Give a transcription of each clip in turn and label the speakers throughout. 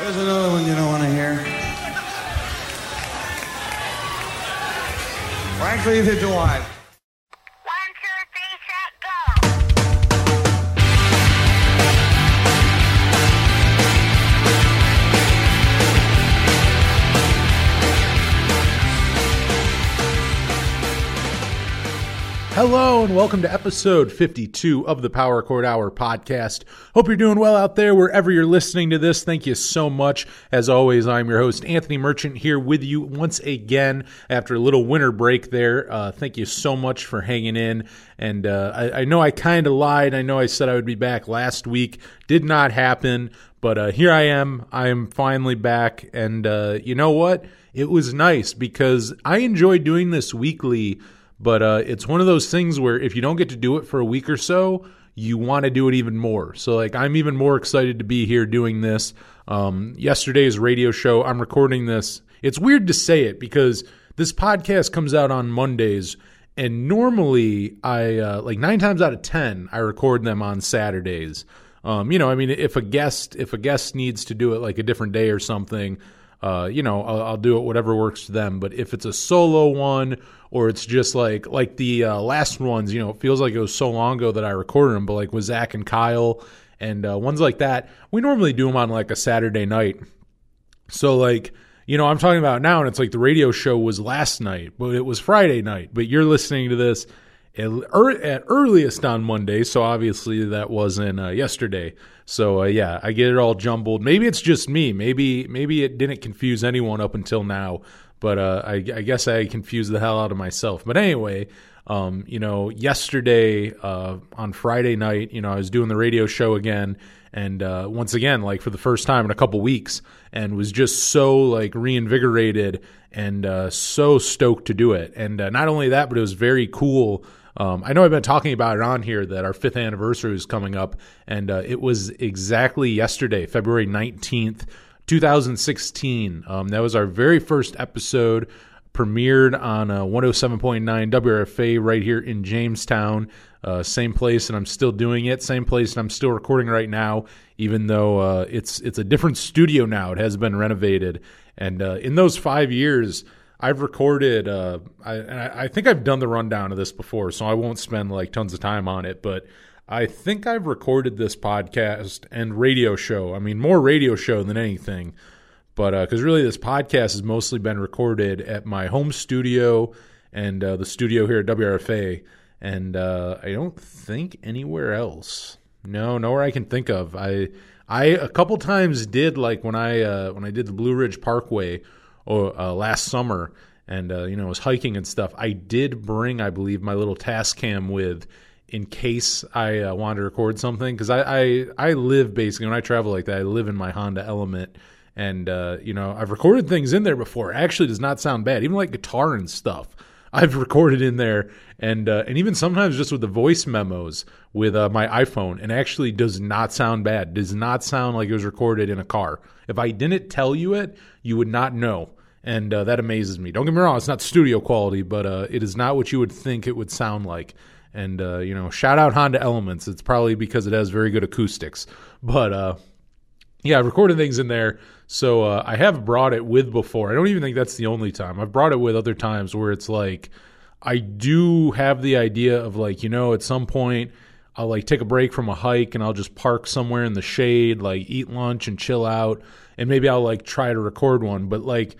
Speaker 1: There's another one you don't want to hear. Frankly, neither do I.
Speaker 2: Hello and welcome to episode 52 of the Power Chord Hour podcast. Hope you're doing well out there wherever you're listening to this. Thank you so much. As always, I'm your host, Anthony Merchant, here with you once again after a little winter break there. Uh, thank you so much for hanging in. And uh, I, I know I kind of lied. I know I said I would be back last week. Did not happen. But uh, here I am. I am finally back. And uh, you know what? It was nice because I enjoy doing this weekly but uh, it's one of those things where if you don't get to do it for a week or so, you want to do it even more. So, like, I'm even more excited to be here doing this. Um, yesterday's radio show, I'm recording this. It's weird to say it because this podcast comes out on Mondays, and normally I, uh, like, nine times out of 10, I record them on Saturdays. Um, you know, I mean, if a guest if a guest needs to do it like a different day or something, uh, you know, I'll, I'll do it whatever works for them. But if it's a solo one or it's just like like the uh, last ones, you know, it feels like it was so long ago that I recorded them. But like with Zach and Kyle and uh, ones like that, we normally do them on like a Saturday night. So like you know, I'm talking about now, and it's like the radio show was last night, but it was Friday night. But you're listening to this at, earliest on Monday, so obviously that wasn't uh, yesterday. So uh, yeah, I get it all jumbled. Maybe it's just me. Maybe maybe it didn't confuse anyone up until now, but uh, I, I guess I confused the hell out of myself. But anyway, um, you know, yesterday uh, on Friday night, you know, I was doing the radio show again, and uh, once again, like for the first time in a couple weeks, and was just so like reinvigorated and uh, so stoked to do it. And not only that, but it was very cool. Um, I know I've been talking about it on here that our fifth anniversary is coming up, and uh, it was exactly yesterday, February 19th, 2016. Um, that was our very first episode, premiered on uh, 107.9 WRFA right here in Jamestown. Uh, same place, and I'm still doing it. Same place, and I'm still recording right now, even though uh, it's it's a different studio now. It has been renovated, and uh, in those five years, I've recorded. Uh, I, and I think I've done the rundown of this before, so I won't spend like tons of time on it. But I think I've recorded this podcast and radio show. I mean, more radio show than anything. But because really, this podcast has mostly been recorded at my home studio and uh, the studio here at WRFA, and uh, I don't think anywhere else. No, nowhere I can think of. I I a couple times did like when I uh, when I did the Blue Ridge Parkway or uh, last summer, and uh, you know was hiking and stuff. I did bring, I believe, my little Tascam with in case I uh, wanted to record something because I, I I live basically when I travel like that. I live in my Honda Element, and uh, you know I've recorded things in there before. It actually does not sound bad, even like guitar and stuff. I've recorded in there, and uh, and even sometimes just with the voice memos with uh, my iPhone, and actually does not sound bad. Does not sound like it was recorded in a car. If I didn't tell you it, you would not know, and uh, that amazes me. Don't get me wrong; it's not studio quality, but uh, it is not what you would think it would sound like. And uh, you know, shout out Honda Elements. It's probably because it has very good acoustics, but uh, yeah, I've recorded things in there. So uh, I have brought it with before. I don't even think that's the only time. I've brought it with other times where it's like I do have the idea of like, you know, at some point I'll like take a break from a hike and I'll just park somewhere in the shade, like eat lunch and chill out. And maybe I'll like try to record one. But like,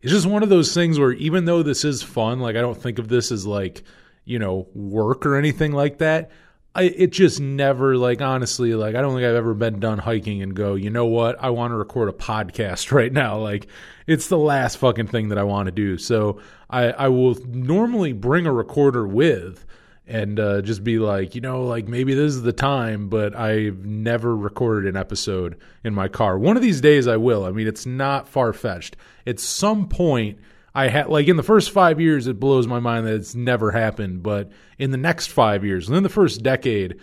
Speaker 2: it's just one of those things where even though this is fun, like I don't think of this as like, you know, work or anything like that. I, it just never like honestly like I don't think I've ever been done hiking and go you know what I want to record a podcast right now like it's the last fucking thing that I want to do so I I will normally bring a recorder with and uh, just be like you know like maybe this is the time but I've never recorded an episode in my car one of these days I will I mean it's not far fetched at some point I had like in the first five years, it blows my mind that it's never happened. But in the next five years, and in the first decade,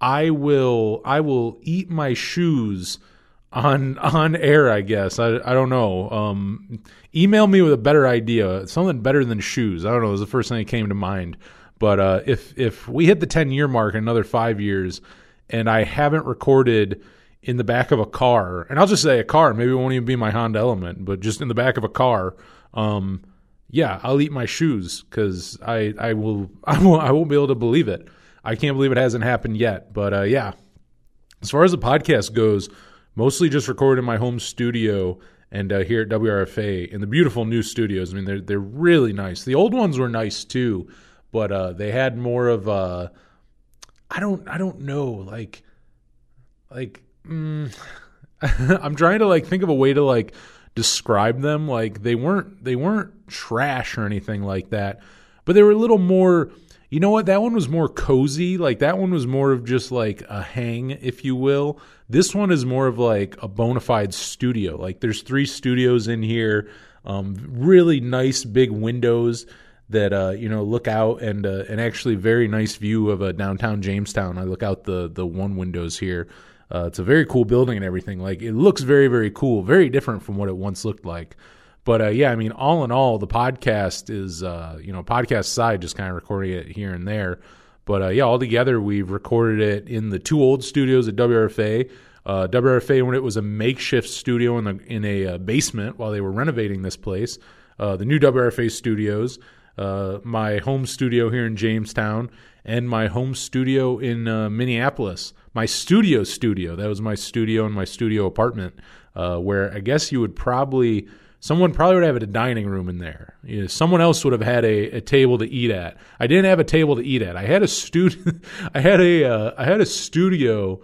Speaker 2: I will I will eat my shoes on on air. I guess I I don't know. Um, email me with a better idea, something better than shoes. I don't know. It was the first thing that came to mind. But uh, if if we hit the ten year mark in another five years, and I haven't recorded in the back of a car, and I'll just say a car, maybe it won't even be my Honda Element, but just in the back of a car, um, yeah, I'll eat my shoes because I I will I won't I won't be able to believe it. I can't believe it hasn't happened yet. But uh, yeah, as far as the podcast goes, mostly just recorded in my home studio and uh, here at WRFA in the beautiful new studios. I mean, they're they're really nice. The old ones were nice too, but uh, they had more of uh, I don't I don't know like like mm, I'm trying to like think of a way to like describe them. Like they weren't they weren't trash or anything like that, but they were a little more. You know what? That one was more cozy. Like that one was more of just like a hang, if you will. This one is more of like a bona fide studio. Like there's three studios in here, um, really nice big windows that uh, you know look out and uh, an actually very nice view of uh, downtown Jamestown. I look out the the one windows here. Uh, it's a very cool building and everything. Like it looks very very cool, very different from what it once looked like. But uh, yeah, I mean, all in all, the podcast is uh, you know podcast side just kind of recording it here and there. But uh, yeah, altogether we've recorded it in the two old studios at WRFA. WRFA when it was a makeshift studio in the in a basement while they were renovating this place. The new WRFA studios, uh, my home studio here in Jamestown, and my home studio in uh, Minneapolis. My studio studio that was my studio in my studio apartment, uh, where I guess you would probably someone probably would have had a dining room in there. You know, someone else would have had a, a table to eat at. I didn't have a table to eat at. I had a studio. I had a uh, I had a studio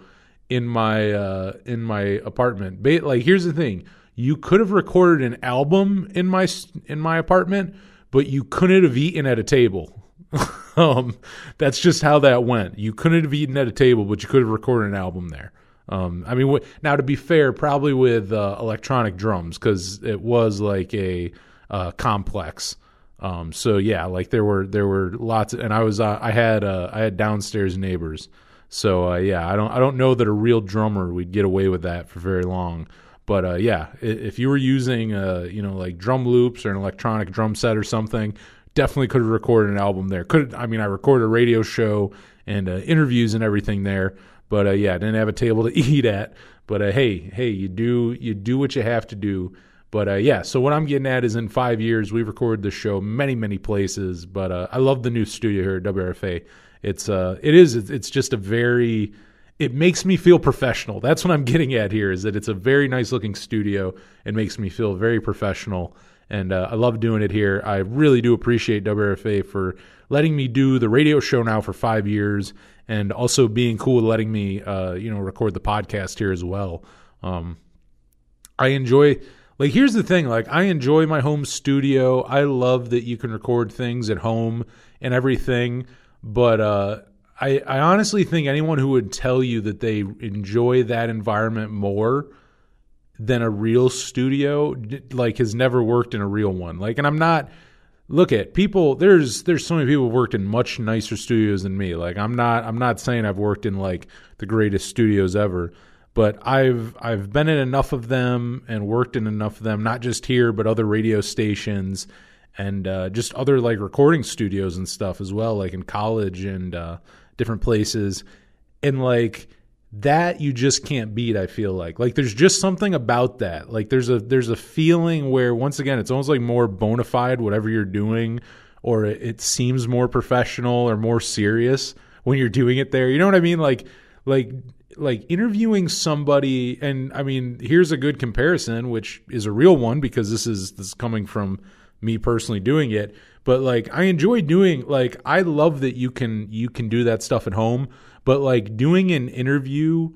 Speaker 2: in my uh, in my apartment. Like here's the thing: you could have recorded an album in my in my apartment, but you couldn't have eaten at a table. um, that's just how that went. You couldn't have eaten at a table, but you could have recorded an album there. Um, I mean, wh- now to be fair, probably with uh, electronic drums because it was like a uh, complex. Um, so yeah, like there were there were lots, and I was uh, I had uh, I had downstairs neighbors. So uh, yeah, I don't I don't know that a real drummer would get away with that for very long. But uh, yeah, if you were using uh, you know like drum loops or an electronic drum set or something, definitely could have recorded an album there. Could I mean I recorded a radio show and uh, interviews and everything there. But uh, yeah, didn't have a table to eat at. But uh, hey, hey, you do you do what you have to do. But uh, yeah, so what I'm getting at is in five years we've recorded the show many many places. But uh, I love the new studio here at WRFA. It's uh it is it's it's just a very it makes me feel professional. That's what I'm getting at here is that it's a very nice looking studio. It makes me feel very professional. And uh, I love doing it here. I really do appreciate WRFA for letting me do the radio show now for five years and also being cool with letting me, uh, you know, record the podcast here as well. Um, I enjoy like here's the thing like I enjoy my home studio. I love that you can record things at home and everything, but uh I I honestly think anyone who would tell you that they enjoy that environment more than a real studio like has never worked in a real one. Like and I'm not look at people there's there's so many people worked in much nicer studios than me like i'm not i'm not saying i've worked in like the greatest studios ever but i've i've been in enough of them and worked in enough of them not just here but other radio stations and uh, just other like recording studios and stuff as well like in college and uh, different places. And like that you just can't beat i feel like. Like there's just something about that. Like there's a there's a feeling where once again it's almost like more bona fide whatever you're doing or it, seems more professional or more serious when you're doing it there. You know what i mean? Like like like interviewing somebody and i mean here's a good comparison which is a real one because this is this is coming from me personally doing it but like i enjoy doing like i love that you can you can do that stuff at home but like doing an interview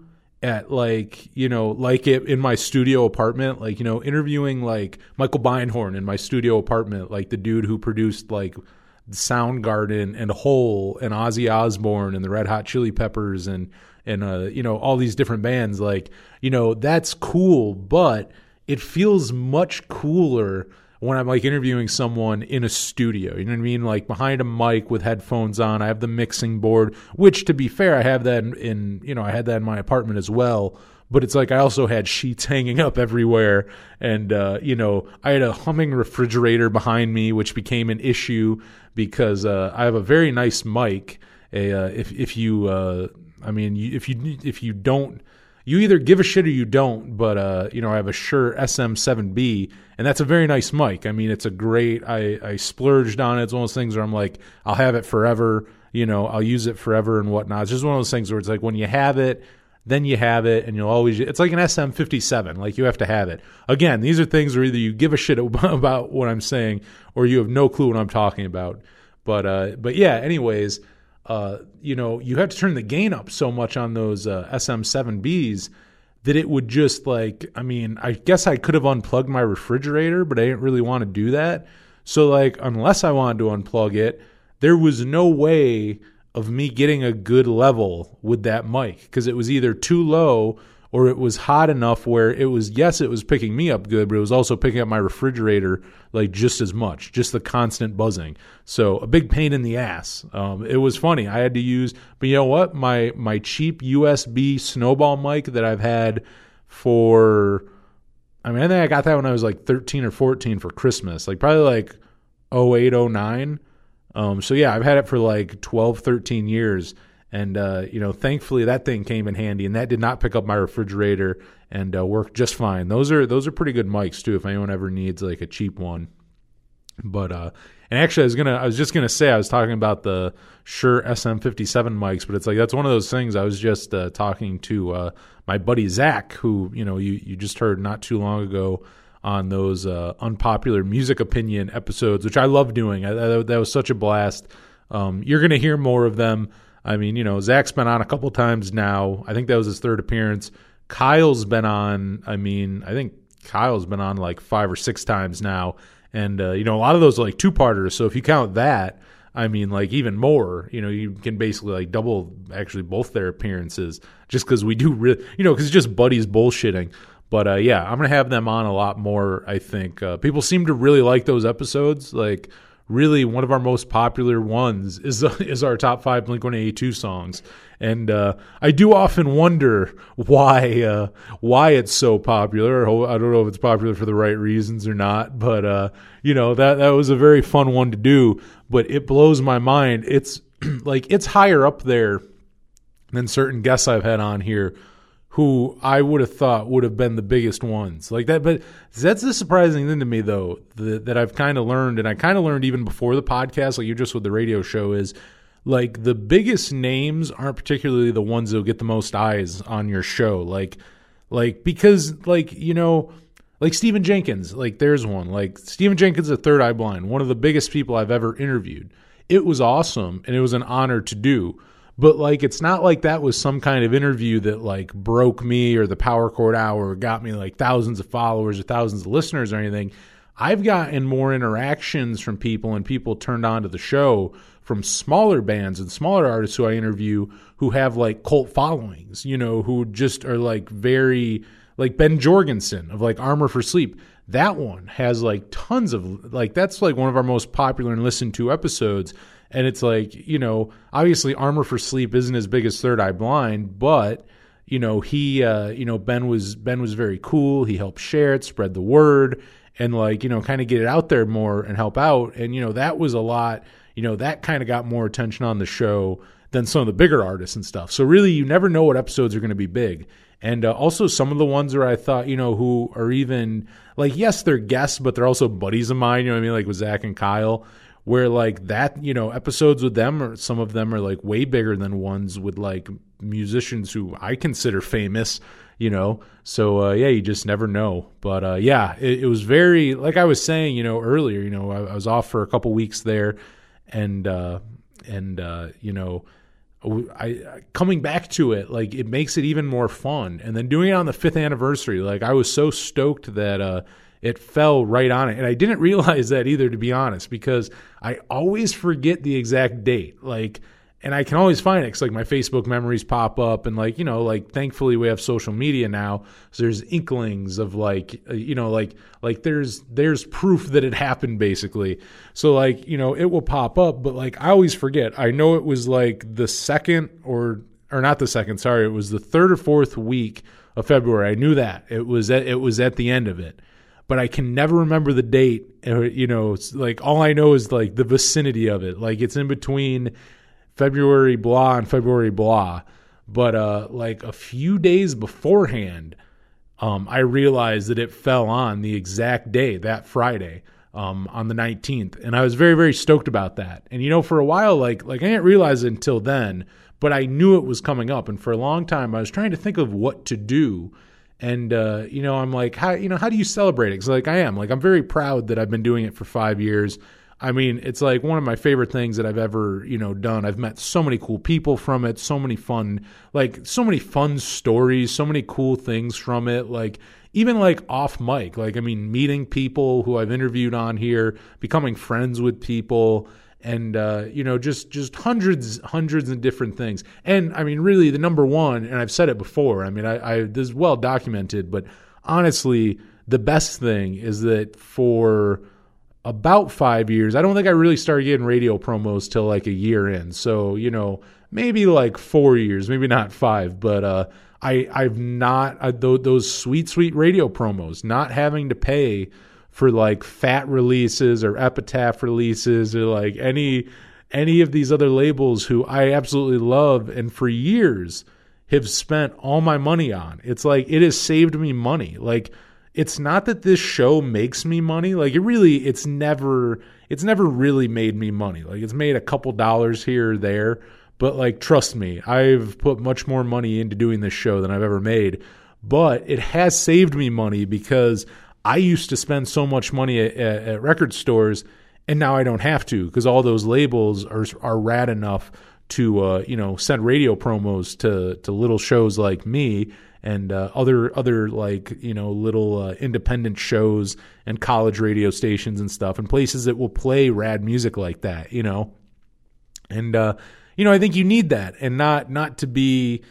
Speaker 2: at like you know like it in my studio apartment like you know interviewing like michael beinhorn in my studio apartment like the dude who produced like Soundgarden and Hole and Ozzy Osbourne and the Red Hot Chili Peppers and and uh, you know all these different bands like you know that's cool but it feels much cooler when I'm like interviewing someone in a studio. You know what I mean? Like behind a mic with headphones on. I have the mixing board, which to be fair, I have that in, in you know, I had that in my apartment as well. But it's like I also had sheets hanging up everywhere, and uh, you know I had a humming refrigerator behind me, which became an issue because uh, I have a very nice mic. A, uh, if if you, uh, I mean, if you if you don't you either give a shit or you don't. But uh, you know, I have a Shure SM7B, and that's a very nice mic. I mean, it's a great. I I splurged on it. It's one of those things where I'm like, I'll have it forever. You know, I'll use it forever and whatnot. It's just one of those things where it's like when you have it, then you have it, and you'll always. It's like an SM57. Like you have to have it. Again, these are things where either you give a shit about what I'm saying, or you have no clue what I'm talking about. But uh, but yeah. Anyways, uh, you know, you have to turn the gain up so much on those uh, SM7Bs that it would just like, I mean, I guess I could have unplugged my refrigerator, but I didn't really want to do that. So, like, unless I wanted to unplug it, there was no way of me getting a good level with that mic because it was either too low or it was hot enough where it was yes it was picking me up good but it was also picking up my refrigerator like just as much just the constant buzzing. So a big pain in the ass. Um, it was funny. I had to use but you know what? My my cheap usb snowball mic that i've had for i mean i think i got that when i was like 13 or 14 for christmas like probably like 0809 um, so yeah i've had it for like 12 13 years and uh, you know, thankfully that thing came in handy, and that did not pick up my refrigerator and uh, worked just fine. Those are those are pretty good mics too. If anyone ever needs like a cheap one, but uh, and actually, I was gonna I was just gonna say I was talking about the Shure SM57 mics, but it's like that's one of those things. I was just uh, talking to uh, my buddy Zach, who you know you you just heard not too long ago on those uh, unpopular music opinion episodes, which I love doing. I, that, that was such a blast. Um, you're gonna hear more of them. I mean, you know, Zach's been on a couple times now. I think that was his third appearance. Kyle's been on. I mean, I think Kyle's been on like five or six times now, and uh, you know, a lot of those are like two parters. So if you count that, I mean, like even more. You know, you can basically like double actually both their appearances just because we do, really, you know, because it's just buddies bullshitting. But uh, yeah, I'm gonna have them on a lot more. I think uh, people seem to really like those episodes. Like really one of our most popular ones is is our top five Blink One Eighty Two songs, and uh, I do often wonder why uh, why it's so popular. I don't know if it's popular for the right reasons or not, but uh, you know that that was a very fun one to do. But it blows my mind. It's like it's higher up there than certain guests I've had on here who I would have thought would have been the biggest ones like that. But that's the surprising thing to me, though, that, that I've kind of learned, and I kind of learned even before the podcast, like you just with the radio show, is like the biggest names aren't particularly the ones that'll get the most eyes on your show. Like, like because like you know. Like Stephan Jenkins, like there's one. Like Stephan Jenkins, a third eye blind, one of the biggest people I've ever interviewed. It was awesome and it was an honor to do but like it's not like that was some kind of interview that like broke me or the power chord hour or got me like thousands of followers or thousands of listeners or anything. I've gotten more interactions from people and people turned on to the show from smaller bands and smaller artists who i interview who have like cult followings you know who just are like very like ben jorgensen of like armor for sleep. That one has like tons of like that's like one of our most popular and listened to episodes and it's like, you know, obviously Armor for Sleep isn't as big as Third Eye Blind, but you know, he uh, you know, Ben was Ben was very cool. He helped share it, spread the word, and like, you know, kind of get it out there more and help out. And, you know, that was a lot, you know, that kind of got more attention on the show than some of the bigger artists and stuff. So really you never know what episodes are going to be big. And uh, also some of the ones where I thought, you know, who are even like, yes, they're guests, but they're also buddies of mine. You know what I mean? Like with Zach and Kyle where like that you know episodes with them or some of them are like way bigger than ones with like musicians who I consider famous you know? So uh, yeah you just never know. But uh, yeah it, it, was very like I was saying you know earlier you know I, I was off for a couple weeks there and uh, and uh, you know I coming back to it like it makes it even more fun. And then doing it on the fifth anniversary like I was so stoked that uh it fell right on it. And I didn't realize that either, to be honest, because I always forget the exact date. Like, and I can always find it because like my Facebook memories pop up, and like you know, like thankfully we have social media now, so there's inklings of like uh, you know, like like there's there's proof that it happened basically. So like you know, it will pop up, but like I always forget. I know it was like the second or or not the second, sorry, it was the third or fourth week of February. I knew that it was at, it was at the end of it but I can never remember the date. You know, like all I know is like the vicinity of it. Like it's in between February blah and February blah. But uh, like a few days beforehand, um, I realized that it fell on the exact day, that Friday, um, on the 19th, and I was very, very stoked about that. And you know, for a while, like like I didn't realize it until then, but I knew it was coming up, and for a long time, I was trying to think of what to do. And uh, you know, I'm like, how you know, how do you celebrate it? Because like I am, like I'm very proud that I've been doing it for five years. I mean, it's like one of my favorite things that I've ever, you know, done. I've met so many cool people from it, so many fun, like so many fun stories, so many cool things from it. Like even like off mic, like I mean, meeting people who I've interviewed on here, becoming friends with people, and uh, you know, just just hundreds, hundreds of different things. And I mean, really, the number one, and I've said it before. I mean, I, I this is well documented, but honestly, the best thing is that for about five years. I don't think I really started getting radio promos till like a year in. So, you know, maybe like four years, maybe not five, but uh, I, I've not, th- those sweet, sweet radio promos, not having to pay for like fat releases or epitaph releases or like any, any of these other labels who I absolutely love and for years have spent all my money on. It's like, it has saved me money. Like, it's not that this show makes me money like it really it's never it's never really made me money like it's made a couple dollars here or there but like trust me i've put much more money into doing this show than i've ever made but it has saved me money because i used to spend so much money at, at, at record stores and now i don't have to because all those labels are are rad enough to uh, you know send radio promos to to little shows like me and uh, other other like you know little uh, independent shows and college radio stations and stuff and places that will play rad music like that you know? And uh, you know I think you need that and not not to be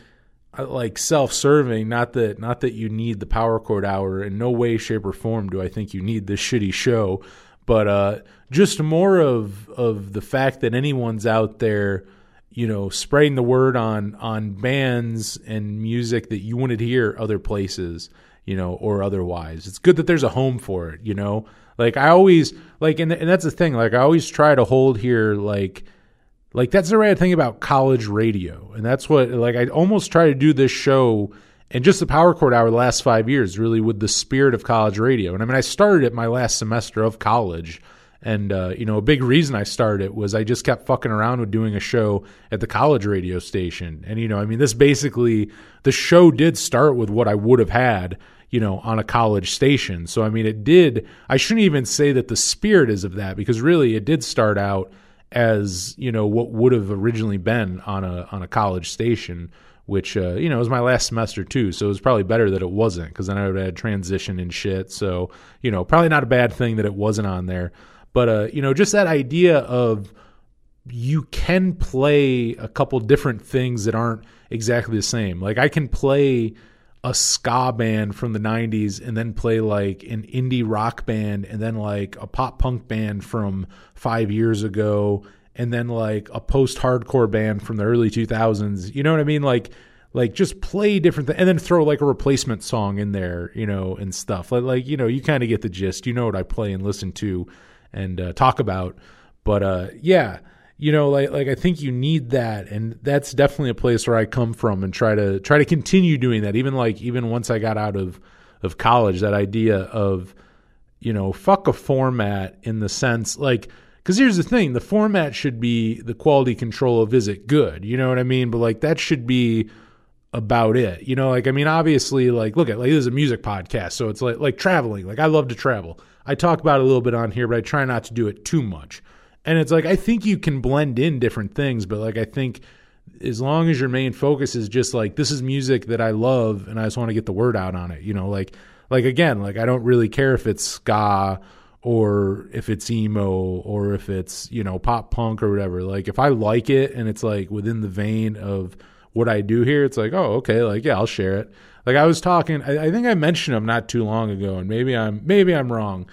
Speaker 2: like self-serving not that not that you need the power chord hour in no way shape or form do I think you need this shitty show but uh just more of of the fact that anyone's out there you know, spreading the word on on bands and music that you wouldn't hear other places, you know, or otherwise. It's good that there's a home for it, you know. Like I always like, and and that's the thing. Like I always try to hold here, like, like that's the right thing about college radio, and that's what like I almost try to do this show and just the power chord hour the last five years really with the spirit of college radio. And I mean, I started it my last semester of college and uh, you know, a big reason I started it was I just kept fucking around with doing a show at the college radio station. And you know, I mean, this basically the show did start with what I would have had, you know, on a college station. So I mean, it did. I shouldn't even say that the spirit is of that because really, it did start out as you know what would have originally been on a on a college station which uh, you know was my last semester too, so it was probably better that it wasn't because then I would have had transition and shit. So you know, probably not a bad thing that it wasn't on there. But uh, you know, just that idea of you can play a couple different things that aren't exactly the same. Like I can play a ska band from the 90s and then play like an indie rock band and then like a pop punk band from 5 years ago and then like a post hardcore band from the early 2000s. You know what I mean? Like like just play different things and then throw like a replacement song in there, you know, and stuff. Like, like you know, you kind of get the gist. You know what I play and listen to and uh, talk about. But uh, yeah, you know, like like I think you need that, and that's definitely a place where I come from, and try to try to continue doing that. Even like even once I got out of of college, that idea of you know fuck a format in the sense like because here's the thing the format should be the quality control of is it good? You know what i mean? But like that should be about it. You know like i mean obviously like look at like this is a music podcast so it's like like traveling. Like i love to travel. I talk about it a little bit on here, but I try not to do it too much. And it's like I think you can blend in different things, but like I think as long as your main focus is just like this is music that I love and I just want to get the word out on it, you know, like like again, like I don't really care if it's ska or if it's emo or if it's, you know, pop punk or whatever. Like if I like it and it's like within the vein of what I do here, it's like, oh, okay, like yeah, I'll share it. Like I was talking, I, I think I mentioned him not too long ago, and maybe I'm maybe I'm wrong,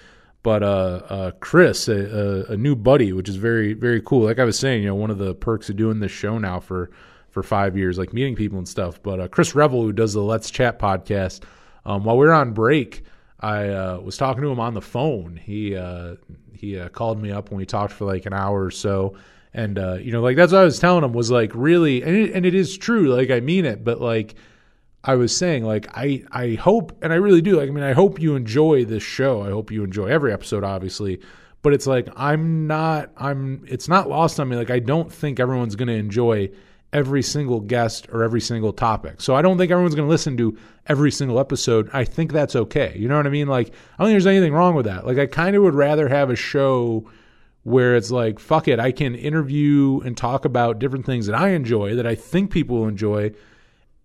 Speaker 2: but uh, uh, Chris, a, a, a, new buddy, which is very very cool. Like I was saying, you know, one of the perks of doing this show now for for five years, like meeting people and stuff. But uh, Chris Revel, who does the Let's Chat podcast, um, while we were on break, I uh, was talking to him on the phone. He uh, he uh, called me up when we talked for like an hour or so And you know, like that's what I was telling him was like really, and it, and it is true. Like I mean it, but like I was saying, like I I hope, and I really do. Like I mean, I hope you enjoy this show. I hope you enjoy every episode, obviously. But it's like I'm not. I'm. It's not lost on me. Like I don't think everyone's going to enjoy every single guest or every single topic. So I don't think everyone's going to listen to every single episode. I think that's okay. You know what I mean? Like I don't think there's anything wrong with that. Like I kind of would rather have a show where it's like fuck it, I can interview and talk about different things that I enjoy that I think people will enjoy.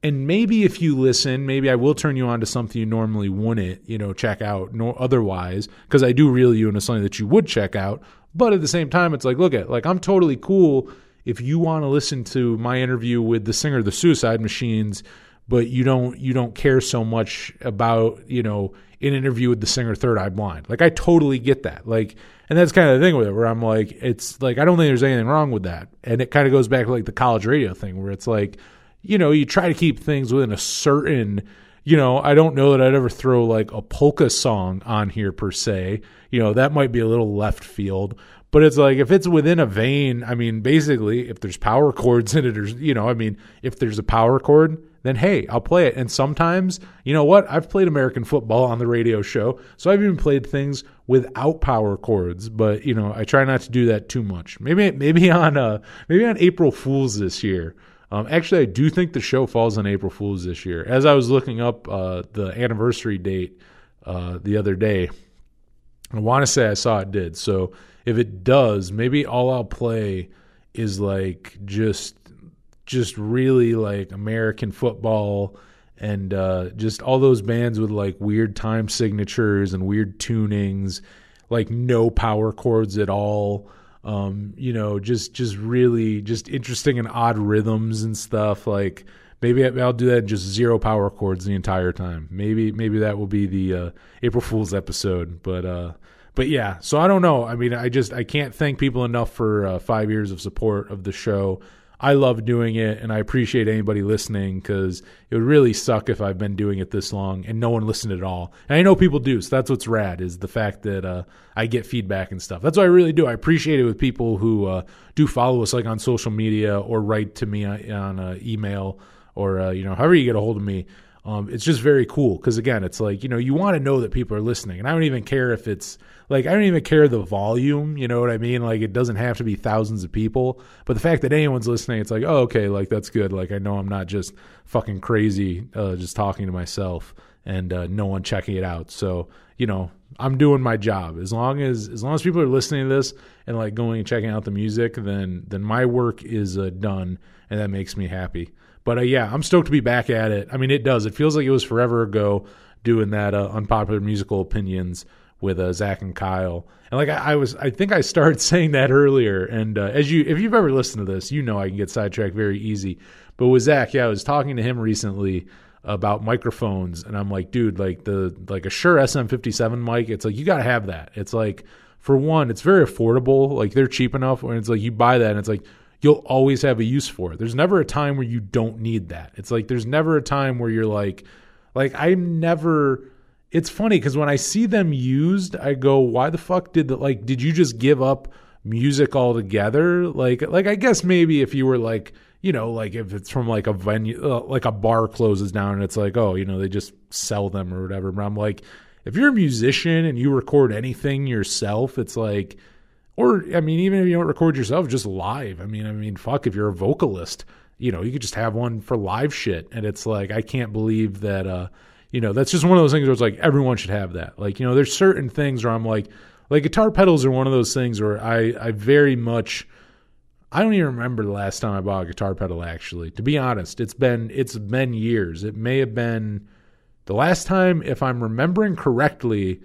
Speaker 2: And maybe if you listen, maybe I will turn you on to something you normally wouldn't, you know, check out nor otherwise, because I do reel you into something that you would check out. But at the same time, it's like, look at, like, I'm totally cool if you want to listen to my interview with the singer of the Suicide Machines, but you don't you don't care so much about you know an interview with the singer Third Eye Blind. Like I totally get that. Like, and that's kind of the thing with it, where I'm like, it's like I don't think there's anything wrong with that, and it kind of goes back to like the college radio thing, where it's like, you know, you try to keep things within a certain. You know, I don't know that I'd ever throw like a polka song on here per se. You know, that might be a little left field, but it's like if it's within a vein, I mean, basically, if there's power chords in it, or you know, I mean, if there's a power chord, then hey, I'll play it. And sometimes, you know what? I've played American football on the radio show, so I've even played things without power chords. But you know, I try not to do that too much. Maybe, maybe on uh, maybe on April Fools this year. Um, actually, I do think the show falls on April Fools this year. As I was looking up uh, the anniversary date uh, the other day, I want to say I saw it did. So if it does, maybe all I'll play is like just just really like American football and uh, just all those bands with like weird time signatures and weird tunings, like no power chords at all. Um, you know, just just really just interesting and odd rhythms and stuff. Like maybe I'll do that in just zero power chords the entire time. Maybe maybe that will be the uh, April Fool's episode. But uh, but yeah, so I don't know. I mean, I just I can't thank people enough for uh, five years of support of the show. I love doing it, and I appreciate anybody listening because it would really suck if I've been doing it this long and no one listened at all. And I know people do, so that's what's rad is the fact that uh, I get feedback and stuff. That's what I really do. I appreciate it with people who uh, do follow us, like on social media or write to me on, on uh, email or uh, you know however you get a hold of me. Um, it's just very cool because again, it's like you know you want to know that people are listening, and I don't even care if it's like I don't even care the volume. You know what I mean? Like it doesn't have to be thousands of people, but the fact that anyone's listening, it's like oh okay, like that's good. Like I know I'm not just fucking crazy, uh, just talking to myself and uh, no one checking it out. So you know I'm doing my job. As long as as long as people are listening to this and like going and checking out the music, then then my work is uh, done, and that makes me happy. But uh, yeah, I'm stoked to be back at it. I mean, it does. It feels like it was forever ago doing that uh, unpopular musical opinions with uh, Zach and Kyle. And like I, I, was, I think I started saying that earlier. And uh, as you, if you've ever listened to this, you know I can get sidetracked very easy. But with Zach, yeah, I was talking to him recently about microphones, and I'm like, dude, like the like a Shure SM57 mic, it's like you got to have that. It's like for one, it's very affordable. Like they're cheap enough, and it's like you buy that, and it's like you'll always have a use for it. There's never a time where you don't need that. It's like there's never a time where you're like like I'm never it's funny cuz when I see them used, I go, "Why the fuck did that like did you just give up music altogether?" Like like I guess maybe if you were like you know, like if it's from like a venue, uh, like a bar closes down and it's like, oh, you know, they just sell them or whatever. But I'm like, if you're a musician and you record anything yourself, it's like, or I mean, even if you don't record yourself, just live. I mean, I mean, fuck, if you're a vocalist, you know, you could just have one for live shit. And it's like, I can't believe that, uh, you know, that's just one of those things where it's like everyone should have that. Like, you know, there's certain things where I'm like, like guitar pedals are one of those things where I, I very much, I don't even remember the last time I bought a guitar pedal. Actually, to be honest, it's been it's been years. It may have been the last time, if I'm remembering correctly,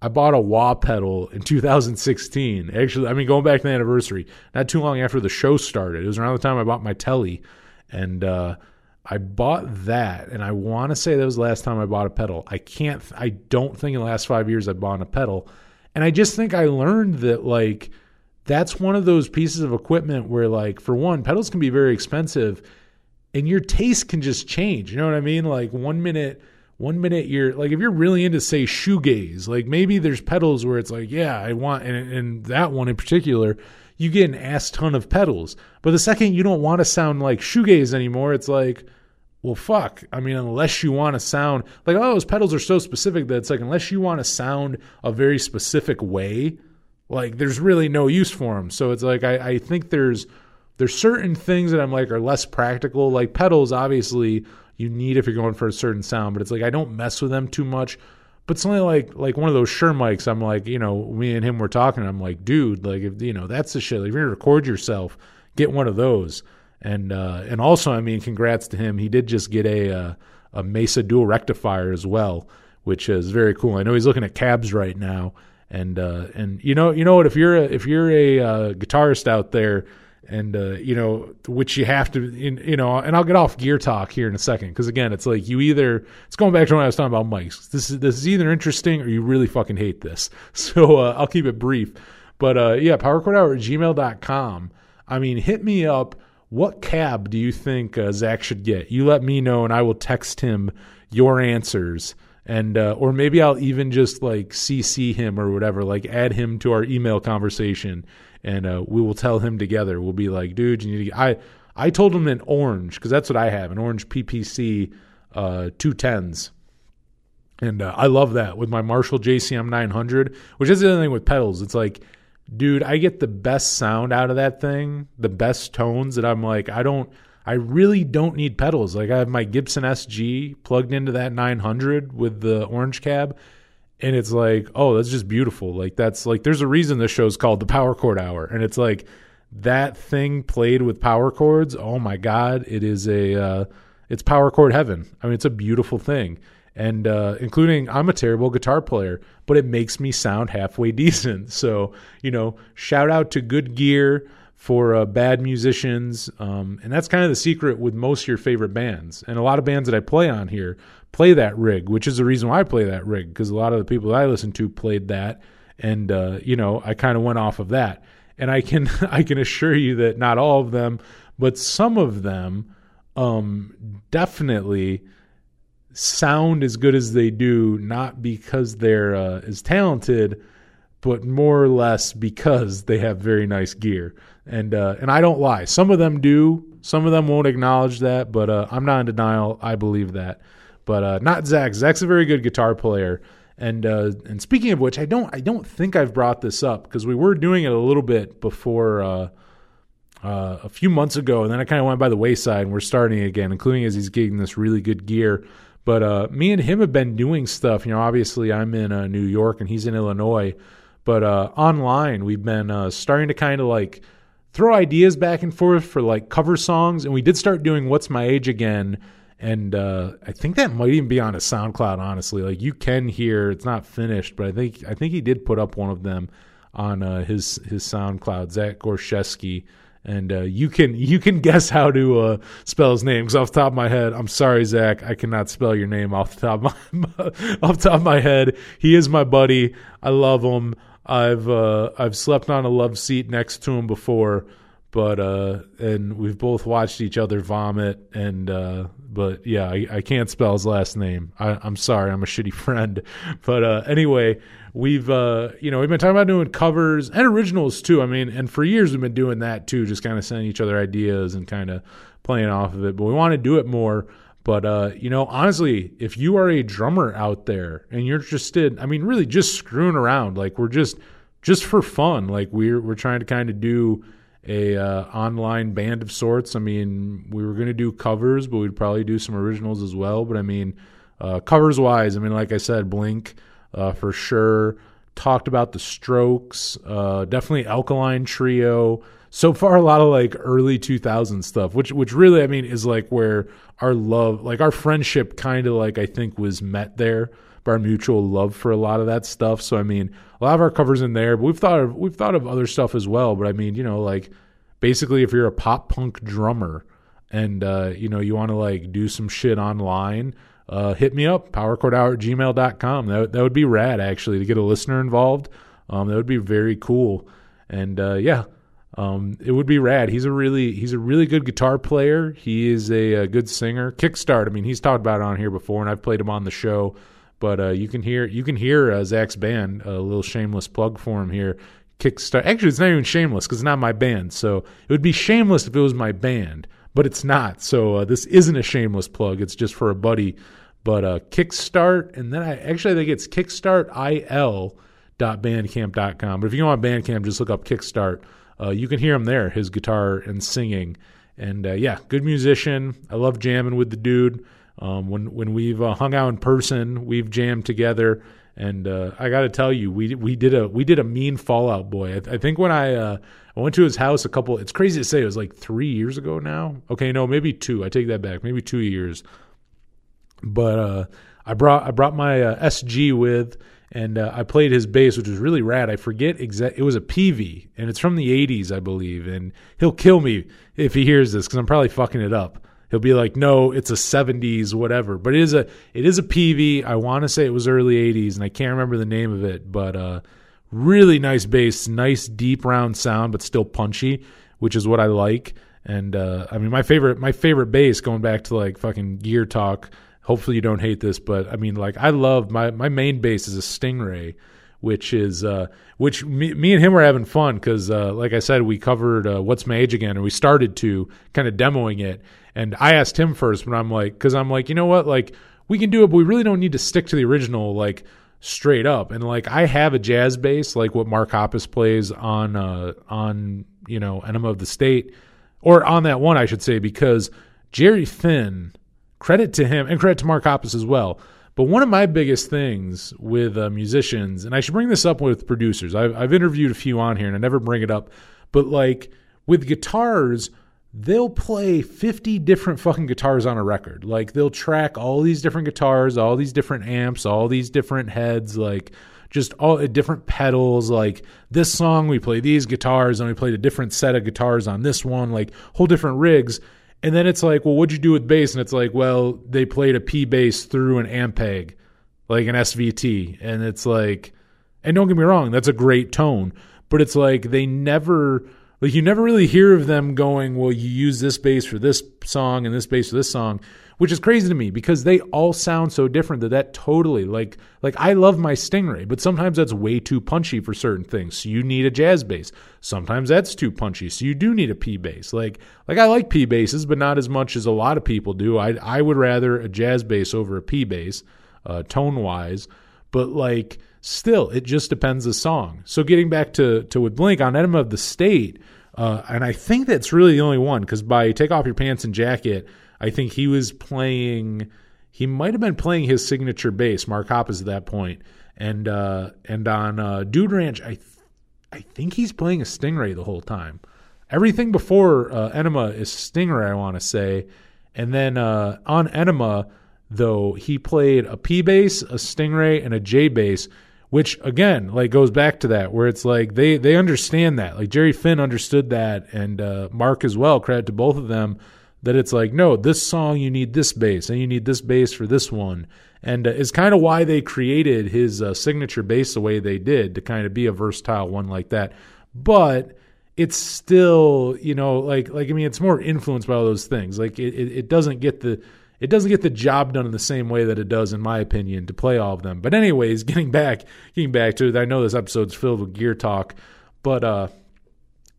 Speaker 2: I bought a wah pedal in 2016. Actually, I mean, going back to the anniversary, not too long after the show started. It was around the time I bought my telly, and uh, I bought that. And I want to say that was the last time I bought a pedal. I can't. I don't think in the last five years I bought a pedal, and I just think I learned that like that's one of those pieces of equipment where like for one, pedals can be very expensive, and your taste can just change. You know what I mean? Like one minute one minute you're like if you're really into say shoegaze like maybe there's pedals where it's like yeah i want and, and that one in particular you get an ass ton of pedals. But the second you don't want to sound like shoegaze anymore, it's like, well, fuck. I mean, unless you want to sound like, oh, those pedals are so specific that it's like, unless you want to sound a very specific way, like there's really no use for them. So it's like, I, I think there's, there's certain things that I'm like are less practical. Like pedals, obviously, you need if you're going for a certain sound, but it's like I don't mess with them too much. But something like like one of those Shure mics. I'm like, you know, me and him were talking. I'm like, dude, like if you know that's the shit. Like, if you're gonna record yourself, get one of those. And uh, and also, I mean, congrats to him. He did just get a uh, a Mesa dual rectifier as well, which is very cool. I know he's looking at cabs right now. And uh, and you know you know what if you're a, if you're a uh, guitarist out there and uh, you know which you have to you know and i'll get off gear talk here in a second because again it's like you either it's going back to when i was talking about mics. This is this is either interesting or you really fucking hate this. So uh, i'll keep it brief. But uh, yeah powerchordhour at gmail.com i mean hit me up. What cab do you think uh, zach should get? You let me know and i will text him your answers. And uh, or maybe I'll even just like CC him or whatever, like add him to our email conversation, and uh, we will tell him together. We'll be like, dude, you need to. Get, I I told him an orange because that's what I have, an orange PPC uh, two tens, and uh, I love that with my Marshall JCM 900, which is the other thing with pedals. It's like, dude, I get the best sound out of that thing, the best tones that I'm like, I don't. I really don't need pedals. Like I have my Gibson SG plugged into that 900 with the orange cab and it's like, oh, that's just beautiful. Like that's like there's a reason this show's called the Power Chord Hour and it's like that thing played with power chords. Oh my god, it is a uh it's power chord heaven. I mean, it's a beautiful thing. And uh including I'm a terrible guitar player, but it makes me sound halfway decent. So, you know, shout out to Good Gear for uh, bad musicians. Um, and that's kind of the secret with most of your favorite bands. And a lot of bands that I play on here play that rig, which is the reason why I play that rig, because a lot of the people that I listen to played that. And, uh, you know, I kind of went off of that. And I can I can assure you that not all of them, but some of them um, definitely sound as good as they do, not because they're uh, as talented, but more or less because they have very nice gear. And uh, and I don't lie. Some of them do. Some of them won't acknowledge that, but uh, I'm not in denial. I believe that. But uh, not Zach. Zach's a very good guitar player. And uh, and speaking of which, I don't I don't think I've brought this up because we were doing it a little bit before uh, uh, a few months ago, and then I kind of went by the wayside. And we're starting again, including as he's getting this really good gear. But me and him have been doing stuff. You know, obviously I'm in New York and he's in Illinois, but uh, online we've been uh, starting to kind of like throw ideas back and forth for like cover songs, and we did start doing "What's My Age" again. And uh, I think that might even be on a SoundCloud. Honestly, like you can hear it's not finished, but I think I think he did put up one of them on uh, his his SoundCloud. Zach Gorshevsky and uh, you can you can guess how to uh, spell his name because off the top of my head, I'm sorry, Zach, I cannot spell your name off the top of my off the top of my head. He is my buddy. I love him. I've uh, I've slept on a love seat next to him before, but uh, and we've both watched each other vomit. And uh, but yeah, I, I can't spell his last name. I, I'm sorry, I'm a shitty friend. But uh, anyway, we've uh, you know we've been talking about doing covers and originals too. I mean, and for years we've been doing that too, just kind of sending each other ideas and kind of playing off of it. But we want to do it more. But uh, you know, honestly, if you are a drummer out there and you're interested, I mean, really just screwing around, like we're just just for fun, like we're we're trying to kind of do a uh, online band of sorts. I mean, we were going to do covers, but we'd probably do some originals as well. But I mean, uh, covers wise, I mean, like I said, Blink uh, for sure. Talked about the Strokes, uh, definitely Alkaline Trio. So far, a lot of like early 2000 stuff, which which really, I mean, is like where our love, like our friendship, kind of like I think was met there by our mutual love for a lot of that stuff. So I mean, a lot of our covers in there, but we've thought of we've thought of other stuff as well. But I mean, you know, like basically, if you're a pop punk drummer and uh, you know you want to like do some shit online, uh, hit me up powerchordhour at gmail.com. That that would be rad actually to get a listener involved. Um, that would be very cool. And uh, yeah, um, it would be rad. He's a really he's a really good guitar player. He is a, a, good singer. Kickstart. I mean, he's talked about it on here before, and I've played him on the show. But uh, you can hear you can hear uh, Zach's band. A little shameless plug for him here. Kickstart. Actually, it's not even Shameless because it's not my band. So it would be Shameless if it was my band, but it's not. So uh, this isn't a Shameless plug. It's just for a buddy. But uh, Kickstart, and then I actually I think it's kickstartil.bandcamp.com. But if you go on Bandcamp, just look up Kickstart. Uh, you can hear him there, his guitar and singing. And uh, yeah, good musician. I love jamming with the dude. Um, when when we've uh, hung out in person, we've jammed together. And uh, I got to tell you, we we did a we did a mean Fall Out Boy. I, I think when I uh, I went to his house a couple. It's crazy to say it was like three years ago now. Okay, no, maybe two. I take that back. Maybe two years. But uh, I brought I brought my uh, SG with, and uh, I played his bass, which was really rad. I forget exact. It was a Peavey, and it's from the '80s, I believe. And he'll kill me if he hears this because I'm probably fucking it up he'll be like, no, it's a 70s, whatever. But it is a it is a Peavey. I want to say it was early 80s, and I can't remember the name of it, but uh, really nice bass, nice deep round sound, but still punchy, which is what I like. And uh, I mean, my favorite my favorite bass, going back to like fucking gear talk. Hopefully, you don't hate this, but I mean, like I love my my main bass is a Stingray which is uh, which me, me, and him were having fun because, uh, like I said, we covered uh, "What's My Age Again" and we started to kind of demoing it. And I asked him first, but I'm like, because I'm like, you know what, like we can do it, but we really don't need to stick to the original, like straight up. And like I have a jazz bass, like what Mark Hoppus plays on uh, on you know Enema of the State, or on that one, I should say, because Jerry Finn, credit to him and credit to Mark Hoppus as well but one of my biggest things with uh, musicians, and I should bring this up with producers, I've, I've interviewed a few on here and I never bring it up, but like with guitars, they'll play 50 different fucking guitars on a record. Like they'll track all these different guitars, all these different amps, all these different heads, like just all uh, different pedals. Like this song, we play these guitars, and we played a different set of guitars on this one, like whole different rigs. And then it's like, well, what'd you do with bass? And it's like, well, they played a P bass through an Ampeg, like an SVT. And it's like, and don't get me wrong, that's a great tone. But it's like they never, like, you never really hear of them going, well, you use this bass for this song and this bass for this song which is crazy to me because they all sound so different that that totally like like I love my Stingray, but sometimes that's way too punchy for certain things. So you need a jazz bass. Sometimes that's too punchy, so you do need a P bass. Like like I like P basses, but not as much as a lot of people do. I I would rather a jazz bass over a P bass, uh, tone wise. But like still, it just depends the song. So getting back to to with Blink on Enema of the State. Uh, and I think that's really the only one because by Take Off Your Pants and Jacket, I think he was playing. He might have been playing his signature bass, Mark Hoppus at that point, and uh, and on uh, Dude Ranch, I th- I think he's playing a Stingray the whole time. Everything before uh, Enema is Stingray, I want to say, and then uh, on Enema though he played a P bass, a Stingray, and a J bass, which again like goes back to that where it's like they they understand that like Jerry Finn understood that, and uh, Mark as well. Credit to both of them that it's like no this song you need this bass and you need this bass for this one. And uh, kind of why they created his uh, signature bass the way they did to kind of be a versatile one like that. But it's still you know like like i mean it's more influenced by all those things. Like it, it, it doesn't get the it doesn't get the job done in the same way that it does in my opinion to play all of them. But anyways getting back getting back to it i know this episode's filled with gear talk but uh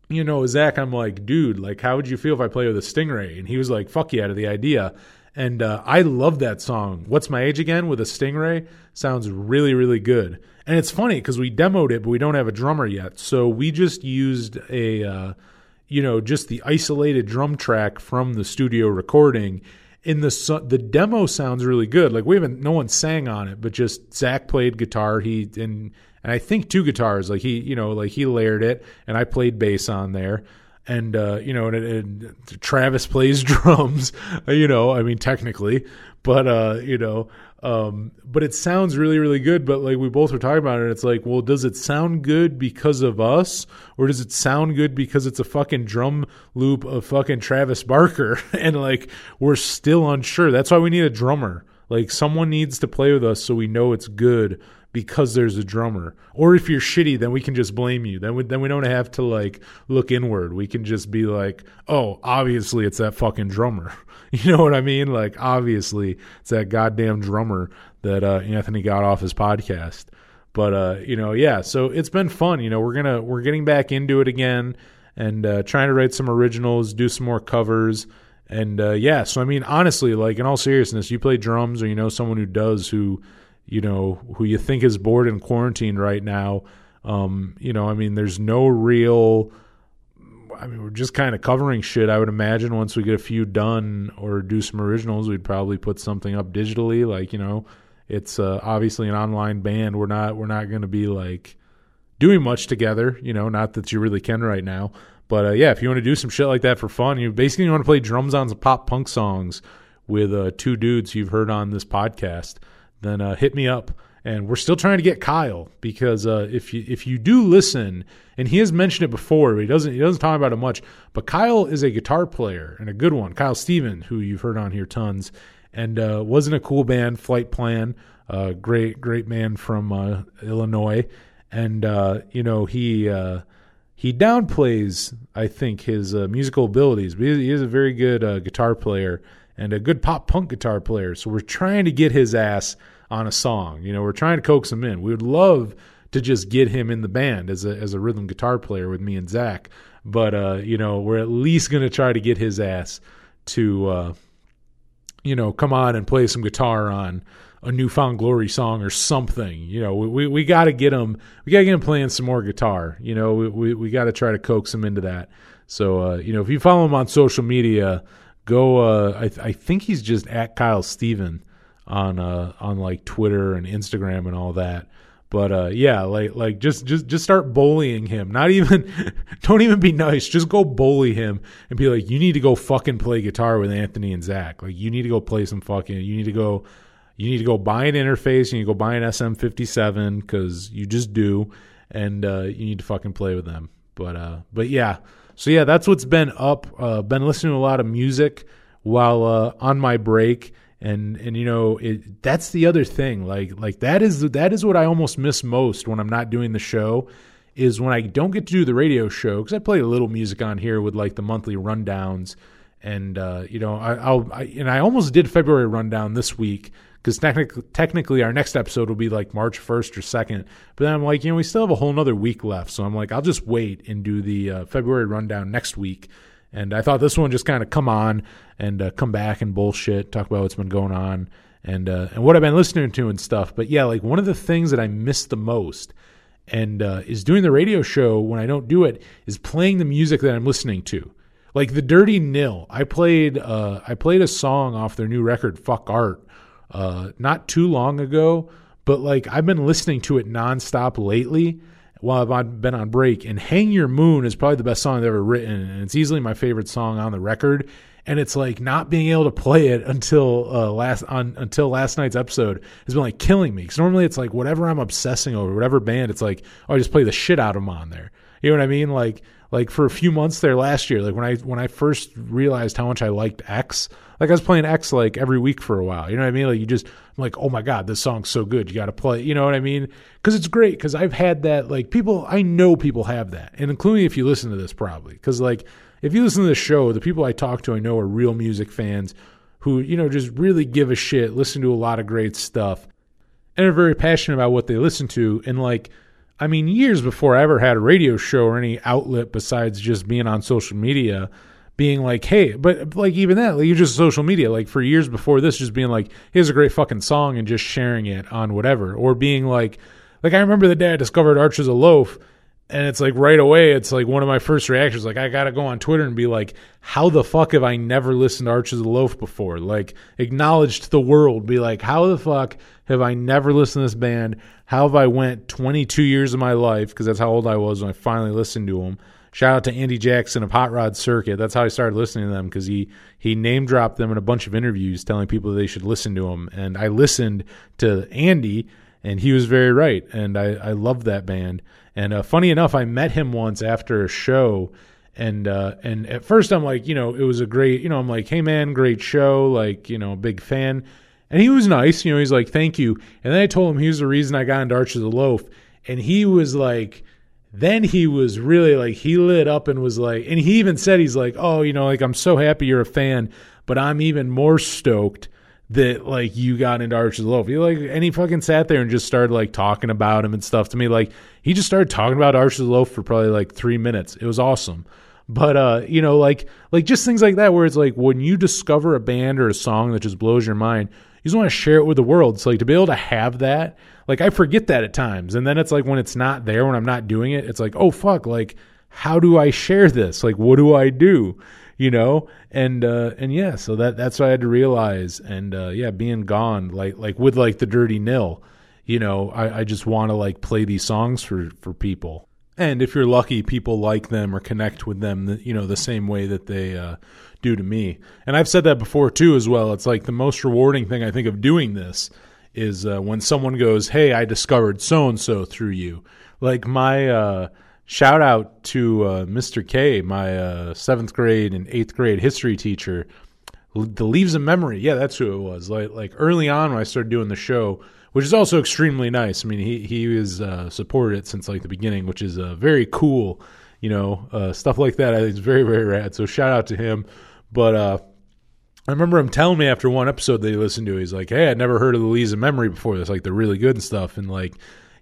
Speaker 2: you know, Zach, I'm like, dude, like, how would you feel if I play with a Stingray? And he was like, fuck yeah, to the idea. And uh, I love that song. What's My Age Again with a Stingray? Sounds really, really good. And it's funny because we demoed it, but we don't have a drummer yet. So we just used a, uh, you know, just the isolated drum track from the studio recording. In the the demo sounds really good. Like we haven't, no one sang on it, but just Zach played guitar. He and and I think two guitars. Like he, you know, like he layered it, and I played bass on there. And uh, you know, and, and, Travis plays drums. You know, I mean, technically, but uh, you know, um, but it sounds really, really good. But like we both were talking about it, it's like, well, does it sound good because of us, or does it sound good because it's a fucking drum loop of fucking Travis Barker? and like we're still unsure. That's why we need a drummer. Like someone needs to play with us so we know it's good because there's a drummer. Or if you're shitty, then we can just blame you. Then we, then we don't have to like look inward. We can just be like, oh, obviously it's that fucking drummer. You know what I mean? Like obviously it's that goddamn drummer that uh, Anthony got off his podcast. But uh, you know, yeah. So it's been fun. You know, we're gonna we're getting back into it again and uh, trying to write some originals, do some more covers, and uh, yeah. So I mean, honestly, like in all seriousness, you play drums or you know someone who does who you know who you think is bored in quarantine right now. Um, you know, I mean, there's no real. I mean, we're just kind of covering shit. I would imagine once we get a few done or do some originals, we'd probably put something up digitally. Like you know, it's uh, obviously an online band. We're not we're not going to be like doing much together. You know, not that you really can right now. But uh, yeah, if you want to do some shit like that for fun, you basically want to play drums on some pop punk songs with uh, two dudes you've heard on this podcast, then uh, hit me up. And we're still trying to get Kyle because uh, if you if you do listen, and he has mentioned it before, but he doesn't he doesn't talk about it much. But Kyle is a guitar player and a good one. Kyle Steven, who you've heard on here tons, and uh, was in a cool band, Flight Plan. Uh, great great man from uh, Illinois, and uh, you know he he downplays I think his uh, musical abilities, but he is a very good uh, guitar player and a good pop punk guitar player. So we're trying to get his ass on a song. You know, we're trying to coax him in. We would love to just get him in the band as a as a rhythm guitar player with me and Zach, but uh, you know, we're at least to try to get his ass to uh, you know come on and play some guitar on a newfound glory song or something. You know, we we, we got to get him. We got to get him playing some more guitar. You know, we we, we got to try to coax him into that. So uh, you know, if you follow him on social media, go. Uh, I I think he's just at Kyle Steven on uh on like Twitter and Instagram and all that. But uh, yeah, like like just just just start bullying him. Not even don't even be nice. Just go bully him and be like, you need to go fucking play guitar with Anthony and Zach. Like you need to go play some fucking. You need to go. You need to go buy an interface. You need to go buy an SM57 because you just do, and uh, you need to fucking play with them. But uh, but yeah. So yeah, that's what's been up. Uh, been listening to a lot of music while uh, on my break and and you know it, that's the other thing. Like like that is that is what I almost miss most when I'm not doing the show is when I don't get to do the radio show because I play a little music on here with like the monthly rundowns. And uh, you know I, I'll I, and I almost did February rundown this week because technically technically our next episode will be like March 1st or 2nd but then I'm like you know we still have a whole nother week left. So I'm like I'll just wait and do the uh, February rundown next week and I thought this one just kind of come on and uh, come back and bullshit, talk about what's been going on and uh, and what I've been listening to and stuff. But yeah, like one of the things that I miss the most and uh, is doing the radio show when I don't do it is playing the music that I'm listening to. Like the Dirty Nil, I played uh, I played a song off their new record, Fuck Art, uh, not too long ago. But like I've been listening to it nonstop lately while I've been on break. And Hang Your Moon is probably the best song I've ever written. And it's easily my favorite song on the record. And it's like not being able to play it until uh, last on until last night's episode has been like killing me. Because normally it's like whatever I'm obsessing over, whatever band, it's like oh, I just play the shit out of them on there. You know what I mean? Like like for a few months there last year, like when I when I first realized how much I liked X, like I was playing X like every week for a while. You know what I mean? Like you just I'm like, oh my god, this song's so good. You got to play. You know what I mean? Because it's great. Because I've had that. Like people, I know people have that, and including if you listen to this, probably. Because like if you listen to the show, the people I talk to, I know are real music fans who you know just really give a shit, listen to a lot of great stuff, and are very passionate about what they listen to, and like. I mean, years before I ever had a radio show or any outlet besides just being on social media, being like, hey, but like even that, like you're just social media. Like for years before this, just being like, here's a great fucking song and just sharing it on whatever. Or being like, like I remember the day I discovered Archers of Loaf, and it's like right away, it's like one of my first reactions. Like I gotta go on Twitter and be like, how the fuck have I never listened to Archers of Loaf before? Like acknowledge to the world, be like, how the fuck have I never listened to this band? How have I went 22 years of my life because that's how old I was when I finally listened to them. Shout out to Andy Jackson of Hot Rod Circuit. That's how I started listening to them because he he name dropped them in a bunch of interviews, telling people they should listen to them. And I listened to Andy, and he was very right. And I I love that band. And uh, funny enough, I met him once after a show, and uh, and at first I'm like, you know, it was a great, you know, I'm like, hey man, great show, like you know, big fan. And he was nice, you know, he's like, thank you. And then I told him he was the reason I got into Archers of Loaf, and he was like then he was really like he lit up and was like and he even said he's like oh you know like i'm so happy you're a fan but i'm even more stoked that like you got into Arch's Loaf. He like and he fucking sat there and just started like talking about him and stuff to me. Like he just started talking about Arch's Loaf for probably like three minutes. It was awesome. But uh, you know, like like just things like that where it's like when you discover a band or a song that just blows your mind, you just want to share it with the world. So like to be able to have that, like I forget that at times. And then it's like when it's not there, when I'm not doing it, it's like, oh fuck, like how do I share this? Like what do I do? You know? And uh and yeah, so that that's what I had to realize. And uh yeah, being gone, like like with like the dirty nil, you know, I, I just want to like play these songs for for people. And if you're lucky, people like them or connect with them, you know, the same way that they uh, do to me. And I've said that before too, as well. It's like the most rewarding thing I think of doing this is uh, when someone goes, "Hey, I discovered so and so through you." Like my uh, shout out to uh, Mr. K, my uh, seventh grade and eighth grade history teacher. The Leaves of Memory, yeah, that's who it was. Like like early on when I started doing the show, which is also extremely nice. I mean, he he was uh, supported it since like the beginning, which is uh, very cool. You know, stuff like that. I think is very very rad. So shout out to him. But uh, I remember him telling me after one episode that he listened to, he's like, "Hey, I'd never heard of the Leaves of Memory before. That's like they're really good and stuff." And like,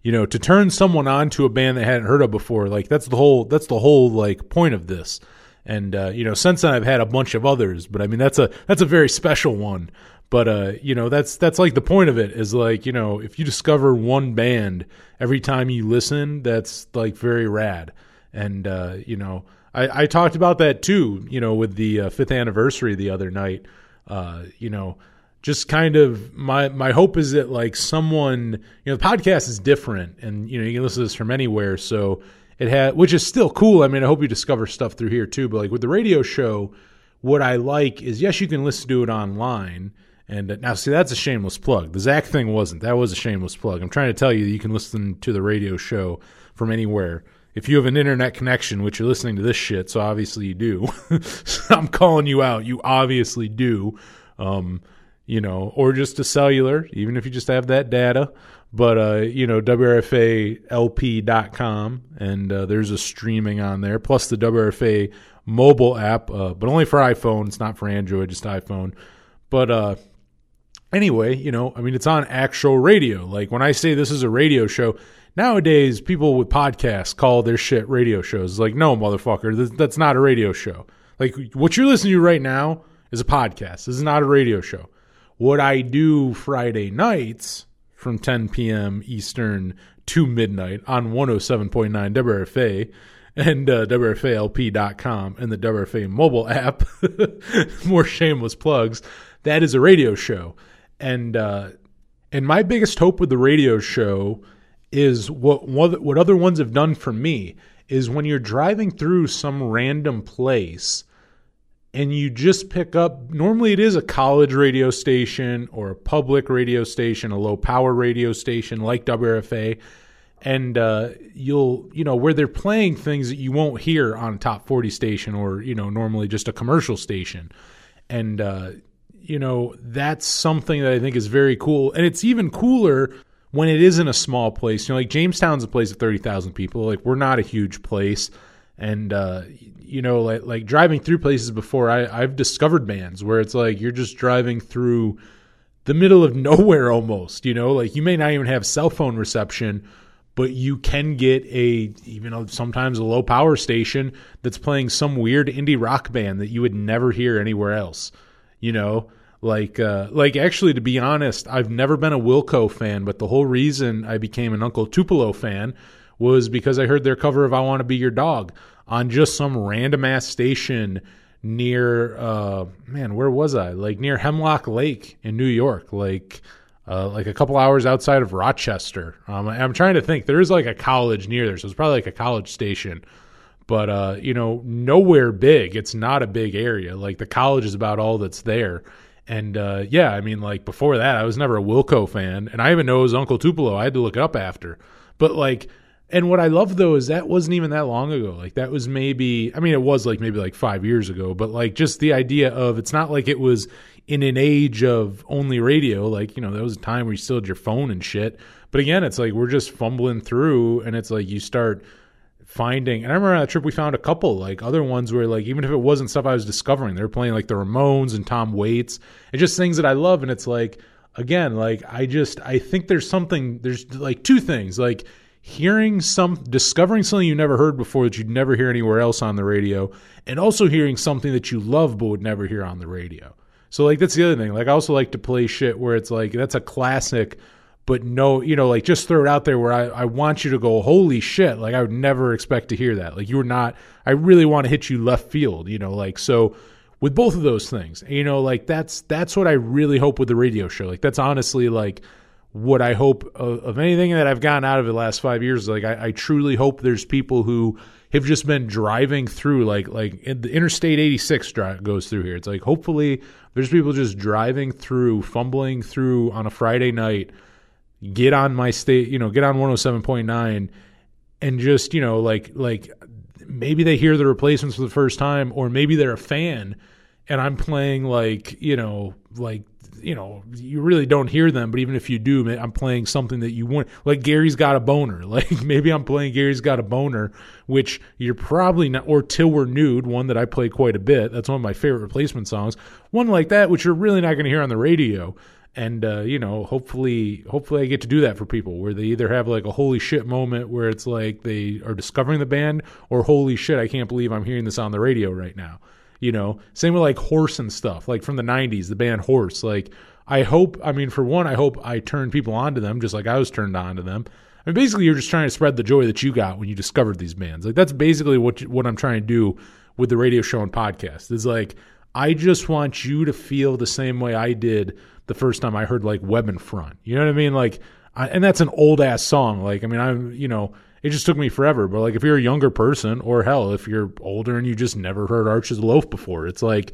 Speaker 2: you know, to turn someone on to a band they hadn't heard of before, like that's the whole that's the whole like point of this. And uh, you know, since then I've had a bunch of others, but I mean that's a that's a very special one. But uh, you know, that's that's like the point of it is like, you know, if you discover one band every time you listen, that's like very rad. And uh, you know, I, I talked about that too, you know, with the uh, fifth anniversary the other night. Uh, you know, just kind of my my hope is that like someone, you know, the podcast is different, and you know, you can listen to this from anywhere, so it had, which is still cool. I mean, I hope you discover stuff through here too. But like with the radio show, what I like is yes, you can listen to it online. And uh, now, see, that's a shameless plug. The Zach thing wasn't. That was a shameless plug. I'm trying to tell you that you can listen to the radio show from anywhere. If you have an internet connection, which you're listening to this shit, so obviously you do. I'm calling you out. You obviously do. Um, you know, or just a cellular, even if you just have that data. But, uh, you know, WRFALP.com, and uh, there's a streaming on there, plus the WRFA mobile app, uh, but only for iPhone. It's not for Android, just iPhone. But, uh, anyway, you know, I mean, it's on actual radio. Like when I say this is a radio show, nowadays people with podcasts call their shit radio shows. Like, no, motherfucker, that's not a radio show. Like what you're listening to right now is a podcast. This is not a radio show. What I do Friday nights from 10 p.m. Eastern to midnight on 107.9 WRFA and uh, WRFALP.com and the WRFA mobile app. More shameless plugs. That is a radio show. And uh, and my biggest hope with the radio show is what what other ones have done for me is when you're driving through some random place and you just pick up normally it is a college radio station or a public radio station a low power radio station like wrfa and uh, you'll you know where they're playing things that you won't hear on a top 40 station or you know normally just a commercial station. And uh, you know that's something that i think is very cool. And it's even cooler when it isn't a small place you know like jamestown's a place of 30000 people. Like we're not a huge place. And uh, you know like like driving through places before I, i've discovered bands where it's like you're just driving through the middle of nowhere almost you know? Like you may not even have cell phone reception but you can get a even though sometimes a low power station that's playing some weird indie rock band that you would never hear anywhere else you know like uh like actually to be honest i've never been a wilco fan but the whole reason i became an uncle tupelo fan was because i heard their cover of i want to be your dog on just some random ass station near uh man where was i like near hemlock lake in new york like uh, like a couple hours outside of Rochester. Um, I'm trying to think. There is like a college near there, so it's probably like a college station. But uh, you know, nowhere big. It's not a big area. Like the college is about all that's there. And uh, yeah, I mean, like before that, I was never a Wilco fan, and I even know it was Uncle Tupelo. I had to look it up after. But like, and what I love though is that wasn't even that long ago. Like that was maybe, I mean, it was like maybe like five years ago. But like, just the idea of it's not like it was in an age of only radio, like, you know, there was a time where you still had your phone and shit. But again, it's like we're just fumbling through and it's like you start finding and I remember on that trip we found a couple like other ones where like even if it wasn't stuff I was discovering, they were playing like the Ramones and Tom Waits and just things that I love and it's like again, like I just I think there's something there's like two things. Like hearing some discovering something you never heard before that you'd never hear anywhere else on the radio and also hearing something that you love but would never hear on the radio. So like that's the other thing. Like I also like to play shit where it's like that's a classic but no, you know, like just throw it out there where I, I want you to go, holy shit, like I would never expect to hear that. Like you were not I really want to hit you left field, you know, like so with both of those things. You know, like that's that's what I really hope with the radio show. Like that's honestly like what I hope of, of anything that I've gotten out of the last five years. Like I, I, truly hope there's people who have just been driving through, like like the Interstate 86 drive goes through here. It's like hopefully there's people just driving through, fumbling through on a Friday night, get on my state, you know, get on 107.9 and just you know like like maybe they hear the replacements for the first time or maybe they're a fan and I'm playing like, you know, like you know, you really don't hear them, but even if you do, I'm playing something that you want. Like Gary's got a boner. Like maybe I'm playing Gary's got a boner, which you're probably not, or Till We're Nude, one that I play quite a bit. That's one of my favorite replacement songs. One like that, which you're really not going to hear on the radio. And uh, you know, hopefully, hopefully, I get to do that for people where they either have like a holy shit moment where it's like they are discovering the band, or holy shit, I can't believe I'm hearing this on the radio right now you know same with like horse and stuff like from the 90s the band horse like i hope i mean for one i hope i turn people onto them just like i was turned on to them I mean, basically, you're just trying to spread the joy that you got when you discovered these bands. Like that's basically what you, what I'm trying to do with the radio show and podcast. Is like I just want you to feel the same way I did the first time I heard like Web in Front. You know what I mean? Like, I, and that's an old ass song. Like, I mean, I'm you know it just took me forever. But like if you're a younger person, or hell, if you're older and you just never heard Arch's Loaf before, it's like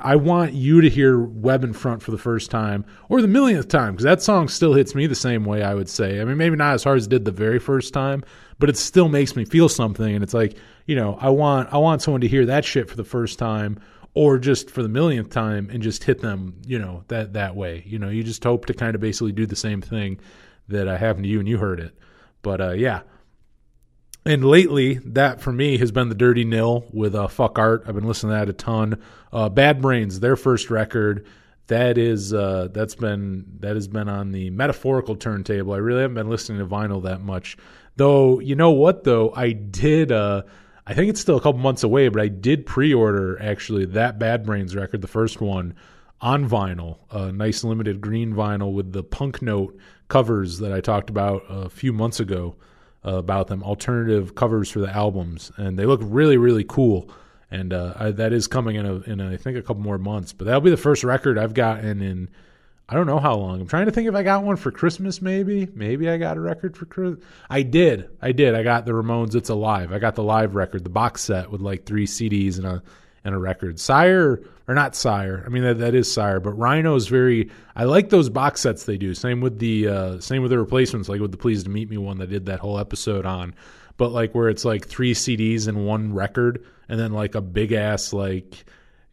Speaker 2: I want you to hear Web in Front for the first time or the millionth time because that song still hits me the same way. I would say. I mean, maybe not as hard as it did the very first time, but it still makes me feel something. And it's like you know, I want I want someone to hear that shit for the first time or just for the millionth time and just hit them, you know, that that way. You know, you just hope to kind of basically do the same thing that happened to you and you heard it. But uh, yeah. And lately, that for me has been the Dirty Nil with uh, Fuck Art. I've been listening to that a ton. Uh, Bad Brains, their first record, that is uh, that's been that has been on the metaphorical turntable. I really haven't been listening to vinyl that much, though. You know what though? I did. Uh, I think it's still a couple months away, but I did pre-order actually that Bad Brains record, the first one, on vinyl, a nice limited green vinyl with the punk note covers that I talked about a few months ago uh, about them, alternative covers for the albums, and they look really really cool. And uh, I, that is coming in a, in a, I think a couple more months, but that'll be the first record I've gotten in I don't know how long. I'm trying to think if I got one for Christmas. Maybe, maybe I got a record for Christmas. I did. I did. I got the Ramones. It's alive. I got the live record, the box set with like three CDs and a and a record. Sire or not Sire. I mean that that is Sire, but Rhino is very. I like those box sets they do. Same with the uh, same with the replacements, like with the Pleased to Meet Me one that did that whole episode on. But like where it's like three CDs and one record, and then like a big ass like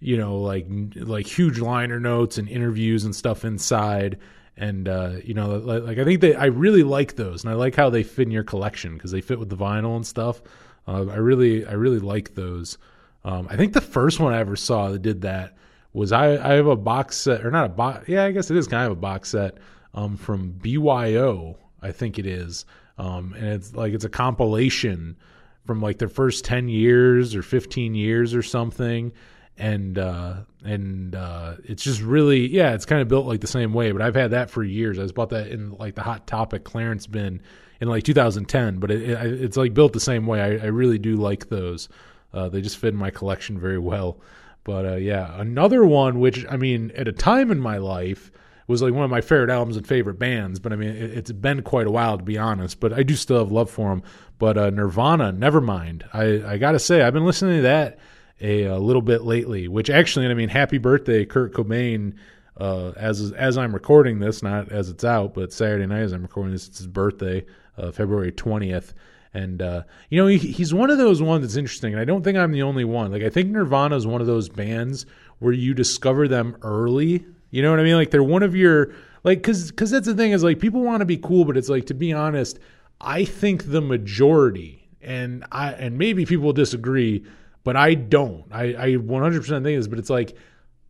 Speaker 2: you know like like huge liner notes and interviews and stuff inside and uh, you know like, like, i think they i really like those and i like how they fit in your collection because they fit with the vinyl and stuff uh, i really i really like those um, I think the first one I ever saw that did that was I, I have a box set or not a box. Yeah, I guess it is kind of a box set um, from BYO. I think it is, um, and it's like it's a compilation from like their first ten years or fifteen years or something, and uh, and uh, it's just really yeah, it's kind of built like the same way. But I've had that for years. I was bought that in like the Hot Topic clearance bin in like 2010, but it, it, it's like built the same way. I, I really do like those. Uh, they just fit in my collection very well. But uh, yeah, another one which I mean, at a time in my life was like one of my favorite albums and favorite bands. But I mean, it, has been quite a while to be honest. But I do still have love for them. But uh, Nirvana, Nevermind. I I gotta say, I've been listening to that a, a little bit lately. Which actually, I mean, happy birthday, Kurt Cobain. Uh, as as I'm recording this, not as it's out, but Saturday night as I'm recording this, it's his birthday, uh, February twentieth. And uh, you know, he, he's one of those ones that's interesting. And I don't think I'm the only one. Like I think Nirvana is one of those bands where you discover them early. You know what I mean? Like they're one of your like because because that's the thing is like people want to be cool, but it's like to be honest, I think the majority and I and maybe people disagree, but I don't. I, I 100% think this, but it's like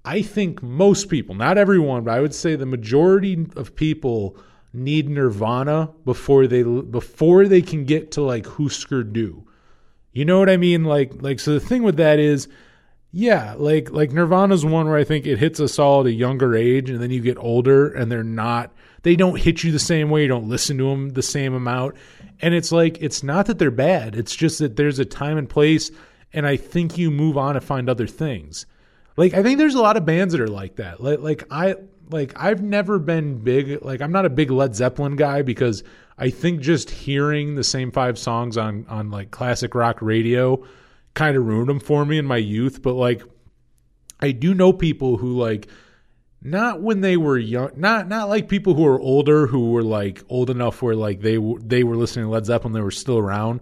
Speaker 2: I think most people, not everyone, but I would say the majority of people need Nirvana before they before they can get to like Husker Du. You know what I mean? Like like so the thing with that is yeah, like like Nirvana's one where I think it hits us all at a younger age and then you get older and they're not they don't hit you the same way, you don't listen to them the same amount. And it's like it's not that they're bad, it's just that there's a time and place and I think you move on to find other things. Like I think there's a lot of bands that are like that. Like like I like I've never been big like I'm not a big Led Zeppelin guy because I think just hearing the same five songs on on like classic rock radio kind of ruined them for me in my youth, but like I do know people who like not when they were young not not like people who are older who were like old enough where like they they were listening to Led Zeppelin they were still around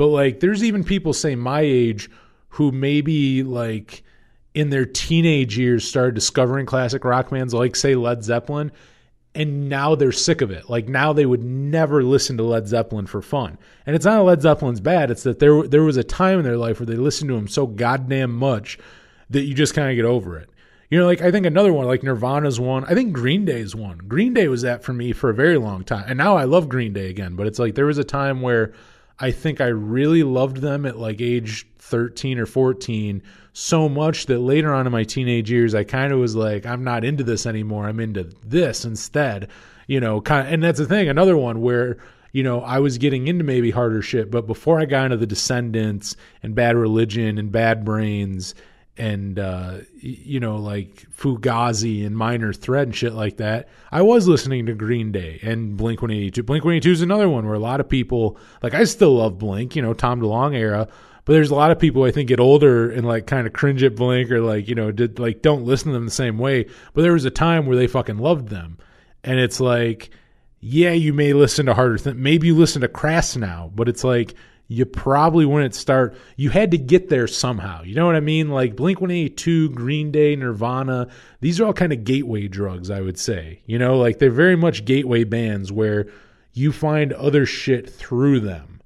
Speaker 2: but like there's even people say my age who maybe like in their teenage years started discovering classic rock bands like say Led Zeppelin and now they're sick of it. Like now they would never listen to Led Zeppelin for fun. And it's not Led Zeppelin's bad, it's that there there was a time in their life where they listened to them so goddamn much that you just kind of get over it. You know, like I think another one, like Nirvana's one. I think Green Day's one. Green Day was that for me for a very long time. And now I love Green Day again, but it's like there was a time where I think I really loved them at like age 13 or 14 so much that later on in my teenage years, I kind of was like, I'm not into this anymore. I'm into this instead, you know, kind of, and that's the thing. Another one where, you know, I was getting into maybe harder shit, but before I got into the Descendents and Bad Religion and Bad Brains and uh, you know like Fugazi and Minor Threat and shit like that. I was listening to Green Day and Blink One Eighty Two. Blink One Eighty Two is another one where a lot of people like I still love Blink, you know Tom DeLonge era, but there's a lot of people I think get older and like kind of cringe at Blink or like you know did like don't listen to them the same way. But there was a time where they fucking loved them, and it's like. Yeah, you may listen to harder things. Maybe you listen to Crass now, but it's like you probably wouldn't start. You had to get there somehow. You know what I mean? Like Blink 182, Green Day, Nirvana, these are all kind of gateway drugs, I would say. You know, like they're very much gateway bands where you find other shit through them.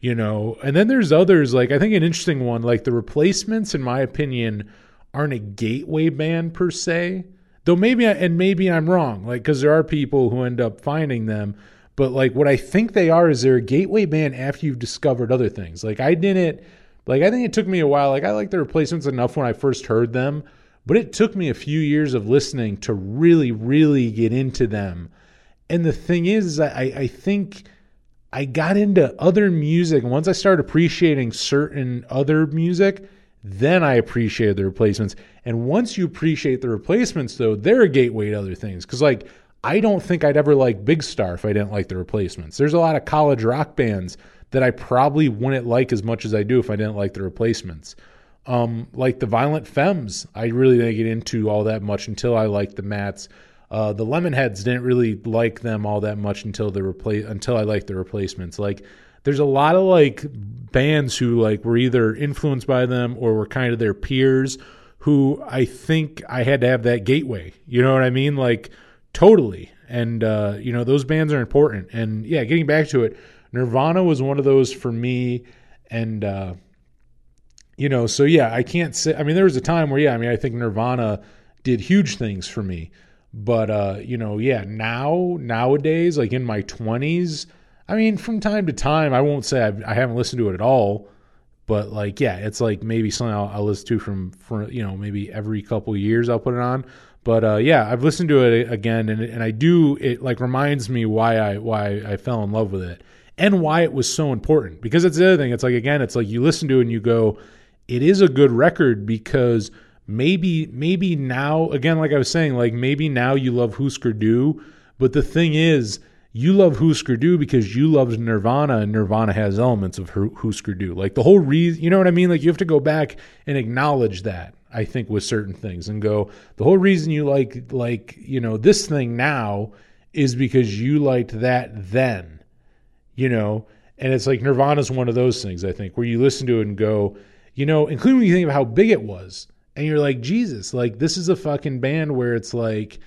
Speaker 2: You know, and then there's others, like I think an interesting one, like the replacements, in my opinion, aren't a gateway band per se. Though maybe, I, and maybe I'm wrong, like, because there are people who end up finding them but like what I think they are is they're a gateway band after you've discovered other things. Like I didn't like I think it took me a while. Like I like the replacements enough when I first heard them, but it took me a few years of listening to really, really get into them. And the thing is, I, I think I got into other music. Once I started appreciating certain other music, then I appreciated the replacements. And once you appreciate the replacements, though, they're a gateway to other things. Because, like, I don't think I'd ever like Big Star if I didn't like the replacements. There's a lot of college rock bands that I probably wouldn't like as much as I do if I didn't like the replacements. Um, like the Violent Femmes, I really didn't get into all that much until I liked the Mats. Uh, the Lemonheads didn't really like them all that much until the replace until I liked the replacements. Like there's a lot of like bands who like were either influenced by them or were kind of their peers who I think I had to have that gateway. You know what I mean? Like Totally. And, uh, you know, those bands are important. And yeah, getting back to it, Nirvana was one of those for me. And, uh, you know, so yeah, I can't say, I mean, there was a time where, yeah, I mean, I think Nirvana did huge things for me. But, uh, you know, yeah, now, nowadays, like in my 20s, I mean, from time to time, I won't say I've, I have not listened to it at all, but like, yeah, it's like maybe something I'll, I'll listen to from, for, you know, maybe every couple years I'll put it on. But uh, yeah, I've listened to it again, and and I do it like reminds me why I why I fell in love with it and why it was so important. Because it's the other thing. It's like again, it's like you listen to it and you go, it is a good record because maybe maybe now again, like I was saying, like maybe now you love Husker Du, but the thing is. You love Husker Du because you loved Nirvana, and Nirvana has elements of Husker Du. Like the whole reason, you know what I mean? Like you have to go back and acknowledge that. I think with certain things and go the whole reason you like like you know this thing now is because you liked that then you know and it's like Nirvana's one of those things I think where you listen to it and go you know including when you think of how big it was and you're like Jesus like this is a fucking band where it's like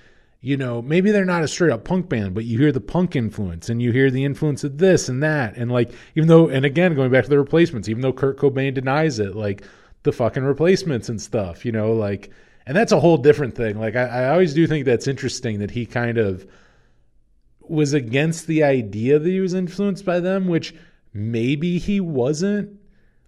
Speaker 2: you know, maybe they're not a straight up punk band, but you hear the punk influence and you hear the influence of this and that. And like, even though, and again, going back to the replacements, even though Kurt Cobain denies it, like the fucking replacements and stuff, you know, like, and that's a whole different thing. Like, I, I always do think that's interesting that he kind of was against the idea that he was influenced by them, which maybe he wasn't.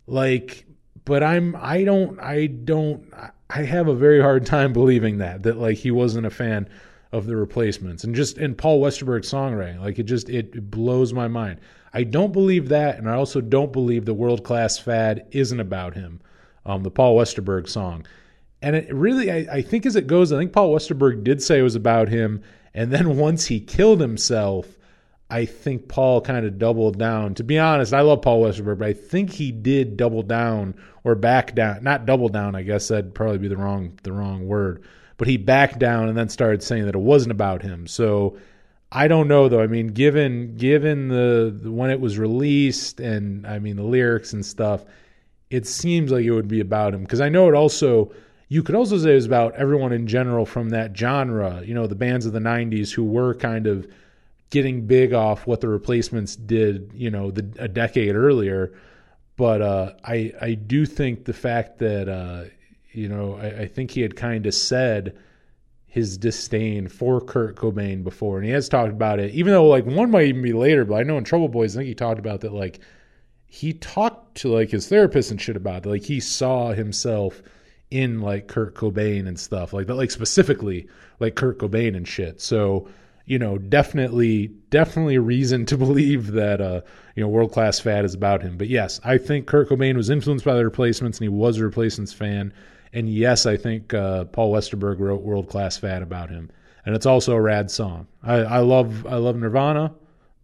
Speaker 2: Like, but I'm, I don't, I don't, I have a very hard time believing that, that like he wasn't a fan of the replacements and just in Paul Westerberg's songwriting. Like it just it blows my mind. I don't believe that, and I also don't believe the world class fad isn't about him. Um, the Paul Westerberg song, and it really, I, I think as it goes, I think Paul Westerberg did say it was about him, and then once he killed himself, I think Paul kind of doubled down. To be honest, I love Paul Westerberg, but I think he did double down or back down. Not double down, I guess that'd probably be the wrong the wrong word but he backed down and then started saying that it wasn't about him. So I don't know though. I mean, given given the, the when it was released and I mean the lyrics and stuff, it seems like it would be about him because I know it also. You could also say it was about everyone in general from that genre. You know, the bands of the '90s who were kind of getting big off what the replacements did. You know, the, a decade earlier. But uh, I I do think the fact that uh, you know, I, I think he had kind of said his disdain for Kurt Cobain before, and he has talked about it. Even though like one might even be later, but I know in Trouble Boys, I think he talked about that. Like he talked to like his therapist and shit about it. Like he saw himself in like Kurt Cobain and stuff like that. Like specifically like Kurt Cobain and shit. So you know, definitely, definitely a reason to believe that, uh, you know, world class fad is about him. But yes, I think Kurt Cobain was influenced by the replacements and he was a replacements fan. And yes, I think uh, Paul Westerberg wrote "World Class Fad" about him, and it's also a rad song. I, I love I love Nirvana,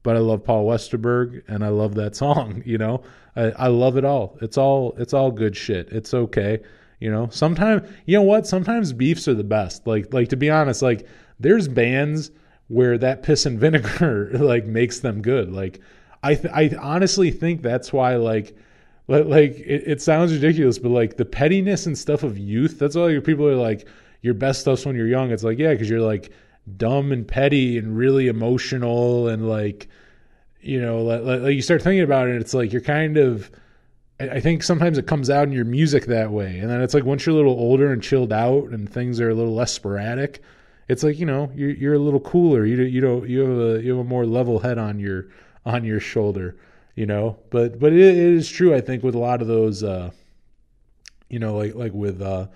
Speaker 2: but I love Paul Westerberg, and I love that song. You know, I, I love it all. It's all it's all good shit. It's okay. You know, sometimes you know what? Sometimes beefs are the best. Like like to be honest, like there's bands where that piss and vinegar like makes them good. Like I th- I honestly think that's why like like it, it sounds ridiculous, but like the pettiness and stuff of youth, that's why people are like, your best stuff's when you're young. It's like, yeah, because you're like dumb and petty and really emotional and like, you know, like, like you start thinking about it, it's like you're kind of. I think sometimes it comes out in your music that way, and then it's like once you're a little older and chilled out, and things are a little less sporadic, it's like you know you're you're a little cooler. You you don't you have a you have a more level head on your on your shoulder you know. But but it, it is true, I think, with a lot of those, uh, you know, like like with uh,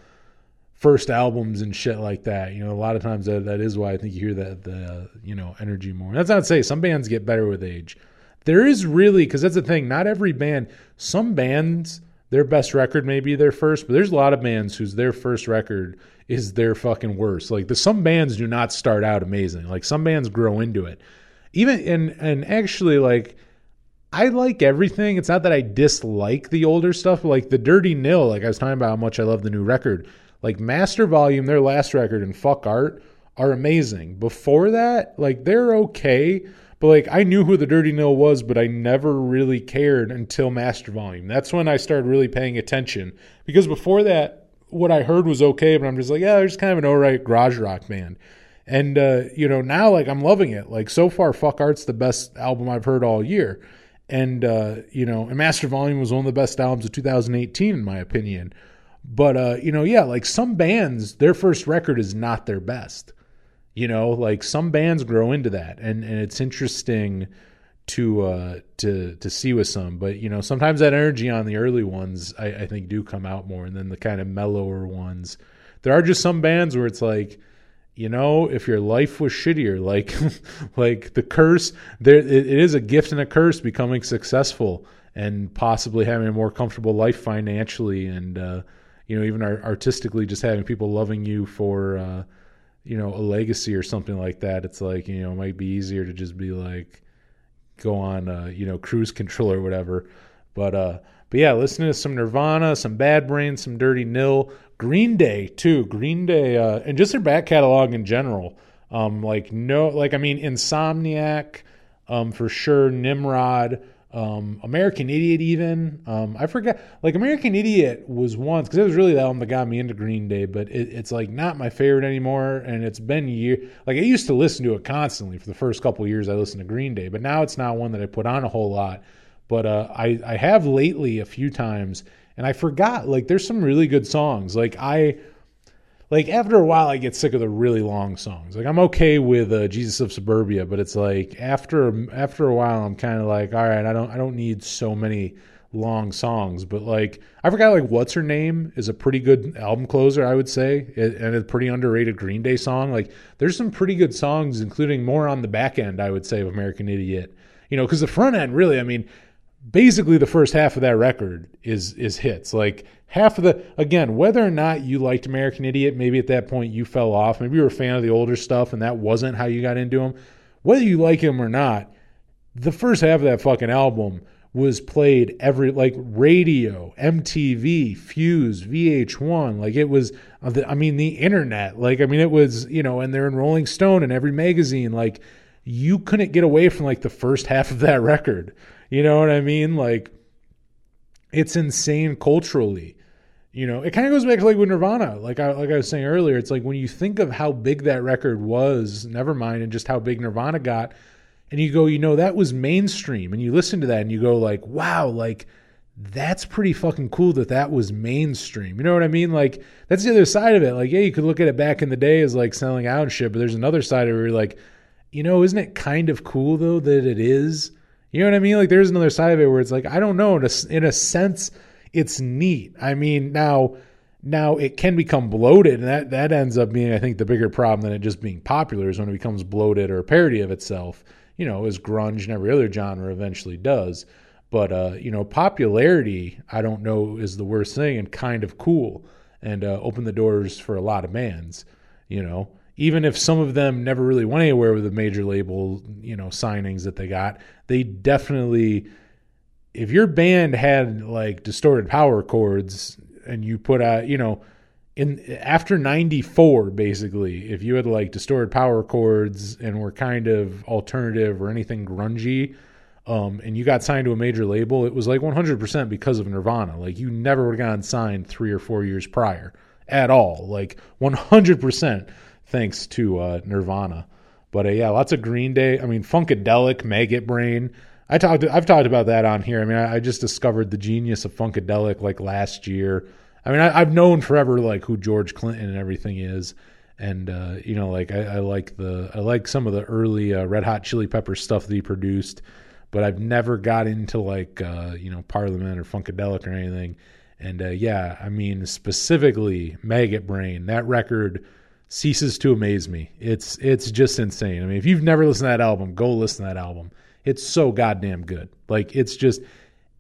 Speaker 2: first albums and shit like that. You know, a lot of times that that is why I think you hear that the you know energy more. That's not to say some bands get better with age. There is really because that's the thing. Not every band. Some bands their best record may be their first, but there's a lot of bands whose their first record is their fucking worst. Like the some bands do not start out amazing. Like some bands grow into it. Even and and actually like I like everything. It's not that I dislike the older stuff, like the Dirty Nil. Like I was talking about how much I love the new record. Like Master Volume, their last record, and Fuck Art are amazing. Before that, like they're okay, but like I knew who the Dirty Nil was, but I never really cared until Master Volume. That's when I started really paying attention because before that, what I heard was okay, but I'm just like, yeah, they're just kind of an alright garage rock band. And uh, you know, now like I'm loving it. Like so far, Fuck Art's the best album I've heard all year and uh, you know, and Master Volume was one of the best albums of 2018 in my opinion. But uh, you know, yeah, like some bands, their first record is not their best. You know, like some bands grow into that, and and it's interesting to uh to to see with some but you know sometimes that energy on the early ones I, I think do come out more and then the kind of mellower ones there are just some bands where it's like you know, if your life was shittier, like like the curse, there it, it is a gift and a curse becoming successful and possibly having a more comfortable life financially and uh, you know even artistically, just having people loving you for uh, you know a legacy or something like that. It's like you know it might be easier to just be like go on uh, you know cruise control or whatever, but uh but yeah, listening to some Nirvana, some Bad Brains, some Dirty Nil, Green Day too. Green Day uh, and just their back catalog in general. Um, like no, like I mean, Insomniac, um, for sure. Nimrod, Um, American Idiot, even um, I forgot. Like American Idiot was once because it was really the album that got me into Green Day, but it, it's like not my favorite anymore. And it's been year. Like I used to listen to it constantly for the first couple years. I listened to Green Day, but now it's not one that I put on a whole lot. But uh, I I have lately a few times, and I forgot. Like there's some really good songs. Like I like after a while I get sick of the really long songs. Like I'm okay with uh, Jesus of Suburbia, but it's like after after a while I'm kind of like, all right, I don't I don't need so many long songs. But like I forgot like what's her name is a pretty good album closer, I would say, and a pretty underrated Green Day song. Like there's some pretty good songs, including more on the back end, I would say, of American Idiot. You know, because the front end really, I mean, basically the first half of that record is is hits. Like half of the again, whether or not you liked American Idiot, maybe at that point you fell off. Maybe you were a fan of the older stuff and that wasn't how you got into him Whether you like him or not, the first half of that fucking album was played every like radio, MTV, Fuse, VH1. Like it was, uh, I mean, the internet. Like I mean, it was you know, and they're in Rolling Stone and every magazine. Like you couldn't get away from like the first half of that record. You know what I mean? Like it's insane culturally. You know, it kind of goes back to like with Nirvana. Like I like I was saying earlier, it's like when you think of how big that record was, never mind, and just how big Nirvana got, and you go, you know, that was mainstream, and you listen to that and you go like, wow, like that's pretty fucking cool that that was mainstream. You know what I mean? Like that's the other side of it. Like yeah, you could look at it back in the day as like selling out and shit, but there's another side of it where you're like, you know, isn't it kind of cool though that it is? You know what I mean? Like there's another side of it where it's like I don't know. In a, in a sense, it's neat. I mean, now now it can become bloated, and that that ends up being, I think, the bigger problem than it just being popular is when it becomes bloated or a parody of itself. You know, as grunge and every other genre eventually does. But uh, you know, popularity, I don't know, is the worst thing, and kind of cool, and uh, open the doors for a lot of bands. You know, even if some of them never really went anywhere with the major label, you know, signings that they got, they definitely if your band had like distorted power chords and you put out, you know, in after 94 basically, if you had like distorted power chords and were kind of alternative or anything grungy, um, and you got signed to a major label, it was like 100% because of Nirvana. Like you never would have gotten signed 3 or 4 years prior at all. Like 100% thanks to uh, Nirvana. But uh, yeah, lots of Green Day. I mean, Funkadelic, Maggot Brain. I talked. I've talked about that on here. I mean, I, I just discovered the genius of Funkadelic like last year. I mean, I, have known forever like who George Clinton and everything is, and uh, you know, like I, I, like the I like some of the early uh, Red Hot Chili Pepper stuff that he produced, but I've never got into like uh, you know Parliament or Funkadelic or anything. And uh, yeah, I mean specifically Maggot Brain. That record ceases to amaze me. It's it's just insane. I mean, if you've never listened to that album, go listen to that album. It's so goddamn good. Like it's just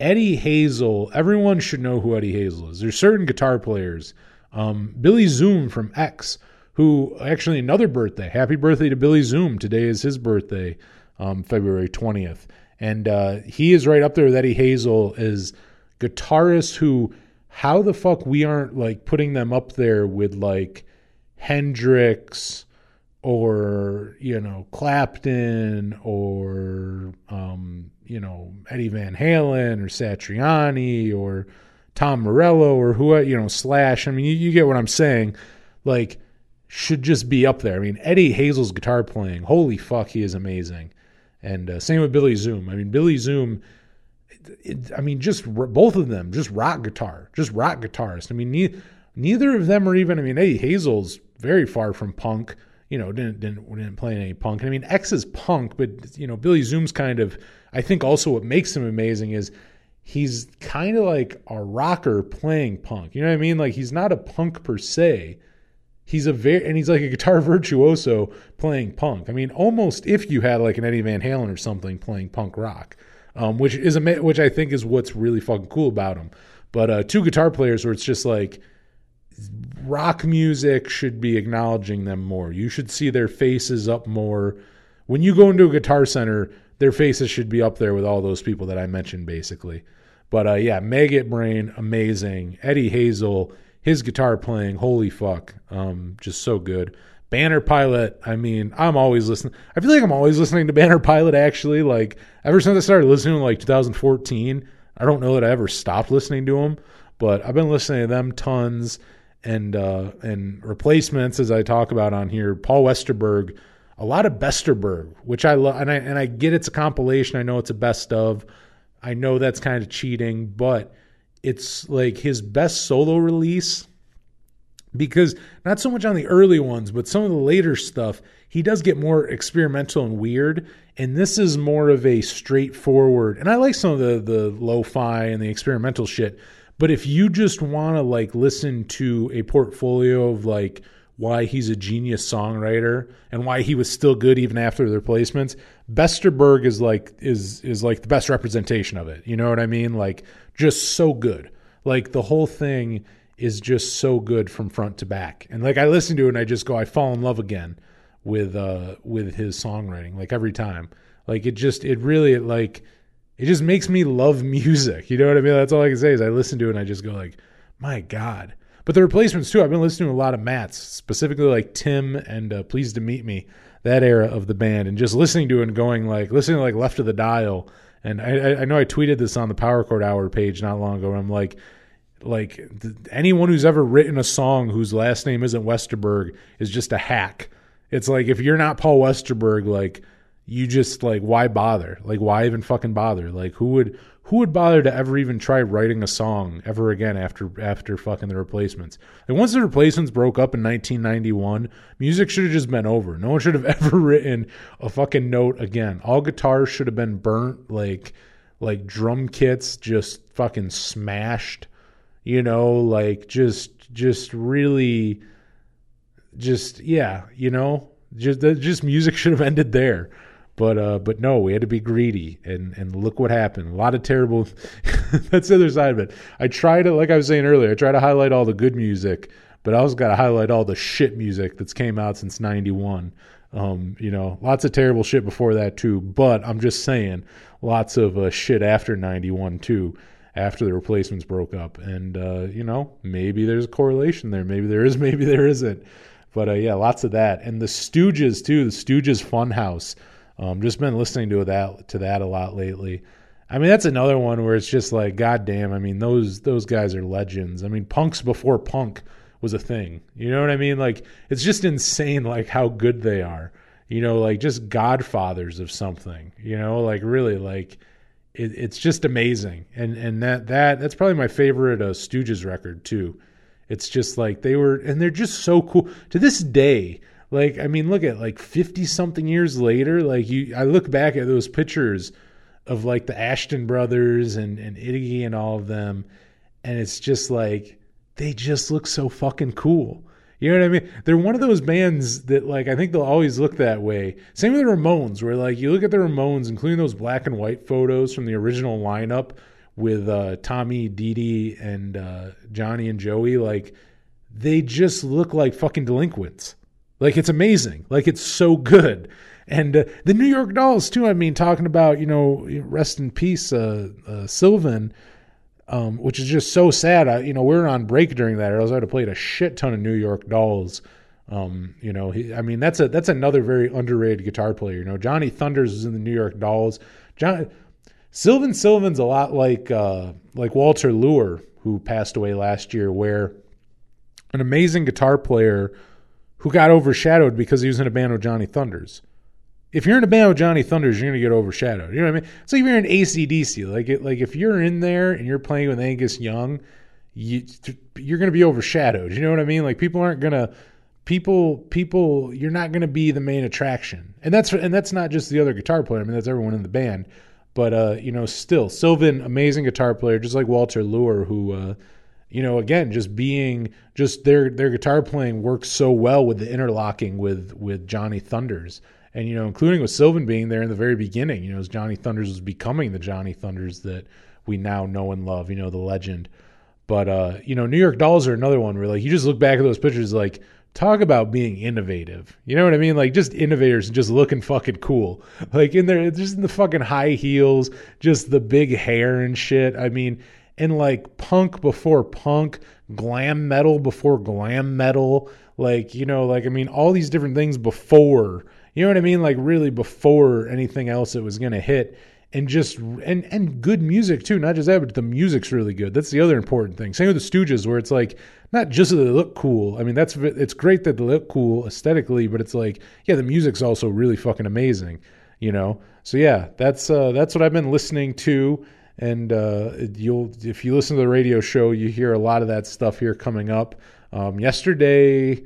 Speaker 2: Eddie Hazel. Everyone should know who Eddie Hazel is. There's certain guitar players. Um, Billy Zoom from X, who actually another birthday. Happy birthday to Billy Zoom. Today is his birthday, um, February 20th. And uh, he is right up there with Eddie Hazel as guitarists who, how the fuck we aren't like putting them up there with like Hendrix, or you know Clapton or um, you know Eddie Van Halen or Satriani or Tom Morello or who you know Slash. I mean, you, you, get what I'm saying. Like, should just be up there. I mean, Eddie Hazel's guitar playing, holy fuck, he is amazing. And uh, same with Billy Zoom. I mean, Billy Zoom. It, I mean, just both of them, just rock guitar, just rock guitarist. I mean, ne- neither of them are even. I mean, Eddie Hazel's very far from punk you know, didn't didn't didn't play any punk. I mean, X is punk, but you know, Billy Zoom's kind of. I think also what makes him amazing is he's kind of like a rocker playing punk. You know what I mean? Like he's not a punk per se. He's a very and he's like a guitar virtuoso playing punk. I mean, almost if you had like an Eddie Van Halen or something playing punk rock, um, which is a which I think is what's really fucking cool about him. But uh, two guitar players where it's just like rock music should be acknowledging them more. You should see their faces up more. When you go into a guitar center, their faces should be up there with all those people that I mentioned, basically. But uh, yeah, Maggot Brain, amazing. Eddie Hazel, his guitar playing, holy fuck, um, just so good. Banner Pilot, I mean, I'm always listening. I feel like I'm always listening to Banner Pilot actually. Like ever since I started listening in like 2014, I don't know that I ever stopped listening to them, but I've been listening to them tons and uh and replacements as I talk about on here. Paul Westerberg, a lot of Besterberg, which I love and I and I get it's a compilation. I know it's a best of. I know that's kind of cheating, but it's like his best solo release because not so much on the early ones, but some of the later stuff, he does get more experimental and weird. And this is more of a straightforward. And I like some of the the lo-fi and the experimental shit. But if you just want to like listen to a portfolio of like why he's a genius songwriter and why he was still good even after the replacements, Besterberg is like is is like the best representation of it. You know what I mean? Like just so good. Like the whole thing is just so good from front to back. And like I listen to it and I just go, I fall in love again with uh with his songwriting. Like every time. Like it just it really like it just makes me love music. You know what I mean? That's all I can say is I listen to it and I just go like, my God. But the replacements too, I've been listening to a lot of Matt's, specifically like Tim and uh, Pleased to Meet Me, that era of the band, and just listening to it and going like listening to like Left of the Dial. And I, I know I tweeted this on the Power Chord Hour page not long ago. I'm like, like th- anyone who's ever written a song whose last name isn't Westerberg is just a hack. It's like if you're not Paul Westerberg, like you just like why bother? Like why even fucking bother? Like who would who would bother to ever even try writing a song ever again after after fucking the replacements? Like once the replacements broke up in 1991, music should have just been over. No one should have ever written a fucking note again. All guitars should have been burnt like like drum kits just fucking smashed you know like just just really just yeah you know just just music should have ended there but uh but no we had to be greedy and and look what happened a lot of terrible that's the other side of it i try to like i was saying earlier i try to highlight all the good music but i also got to highlight all the shit music that's came out since 91 um you know lots of terrible shit before that too but i'm just saying lots of uh, shit after 91 too after the replacements broke up. And, uh, you know, maybe there's a correlation there. Maybe there is, maybe there isn't. But uh, yeah, lots of that. And the Stooges, too, the Stooges Funhouse. Um, just been listening to that to that a lot lately. I mean, that's another one where it's just like, goddamn. I mean, those those guys are legends. I mean, punks before punk was a thing. You know what I mean? Like, it's just insane, like how good they are. You know, like just godfathers of something. You know, like really, like it, it's just amazing. And and that that that's probably my favorite uh, Stooges record too. It's just like they were, and they're just so cool to this day. Like I mean, look at like fifty something years later. Like you, I look back at those pictures of like the Asheton brothers and and Iggy and all of them, and it's just like they just look so fucking cool. You know what I mean? They're one of those bands that like I think they'll always look that way. Same with the Ramones, where like you look at the Ramones, including those black and white photos from the original lineup with uh, Tommy, Dee Dee, and uh, Johnny and Joey, like they just look like fucking delinquents. Like it's amazing. Like it's so good. And uh, the New York Dolls too. I mean, talking about you know, rest in peace, uh, uh, Sylvain um, which is just so sad. I, you know, we were on break during that. I was to played a shit ton of New York Dolls. Um, you know, he, I mean, that's a that's another very underrated guitar player. You know, Johnny Thunders was in the New York Dolls. John Sylvain Sylvain's a lot like uh, like Walter Lure, who passed away last year, where an amazing guitar player who got overshadowed because he was in a band with Johnny Thunders if you're in a band with Johnny Thunders, you're gonna get overshadowed. You know what I mean? It's like if you're in ACDC, like it, like if you're in there and you're playing with Angus Young, you you're gonna be overshadowed. You know what I mean? Like people aren't gonna people people you're not gonna be the main attraction. And that's and that's not just the other guitar player. I mean that's everyone in the band. But uh, you know, still Sylvain, amazing guitar player, just like Walter Lure, who uh, you know, again, just being just their their guitar playing works so well with the interlocking with with Johnny Thunders and you know, including with Sylvain being there in the very beginning, you know, as Johnny Thunders was becoming the Johnny Thunders that we now know and love, you know, the legend. But uh, you know, New York Dolls are another one where like you just look back at those pictures, like talk about being innovative. You know what I mean? Like just innovators just looking fucking cool. Like in there, just in the fucking high heels, just the big hair and shit. I mean, and like punk before punk, glam metal before glam metal. like you know like i mean all these different things before you know what i mean? Like really before anything else that was going to hit and just and and good music too not just that but the music's really good. That's the other important thing. Same with the stooges where it's like not just that they look cool. I mean that's it's great that they look cool aesthetically but it's like yeah the music's also really fucking amazing you know? So yeah that's uh that's what i've been listening to and uh you'll if you listen to the radio show you hear a lot of that stuff here coming up um yesterday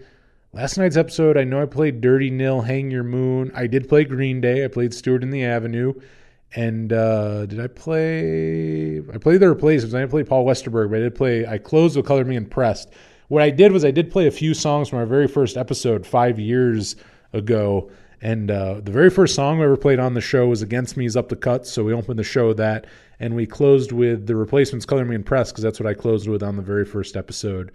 Speaker 2: last night's episode i know i played dirty nil hang your moon i did play green day i played stewart in the avenue and uh, did I play? I played the replacements. I didn't play Paul Westerberg, but I did play. I closed with "Color Me Impressed." What I did was I did play a few songs from our very first episode five years ago, and uh, the very first song we ever played on the show was "Against Me's Up the Cut." So we opened the show that, and we closed with the replacements "Color Me Impressed" because that's what I closed with on the very first episode.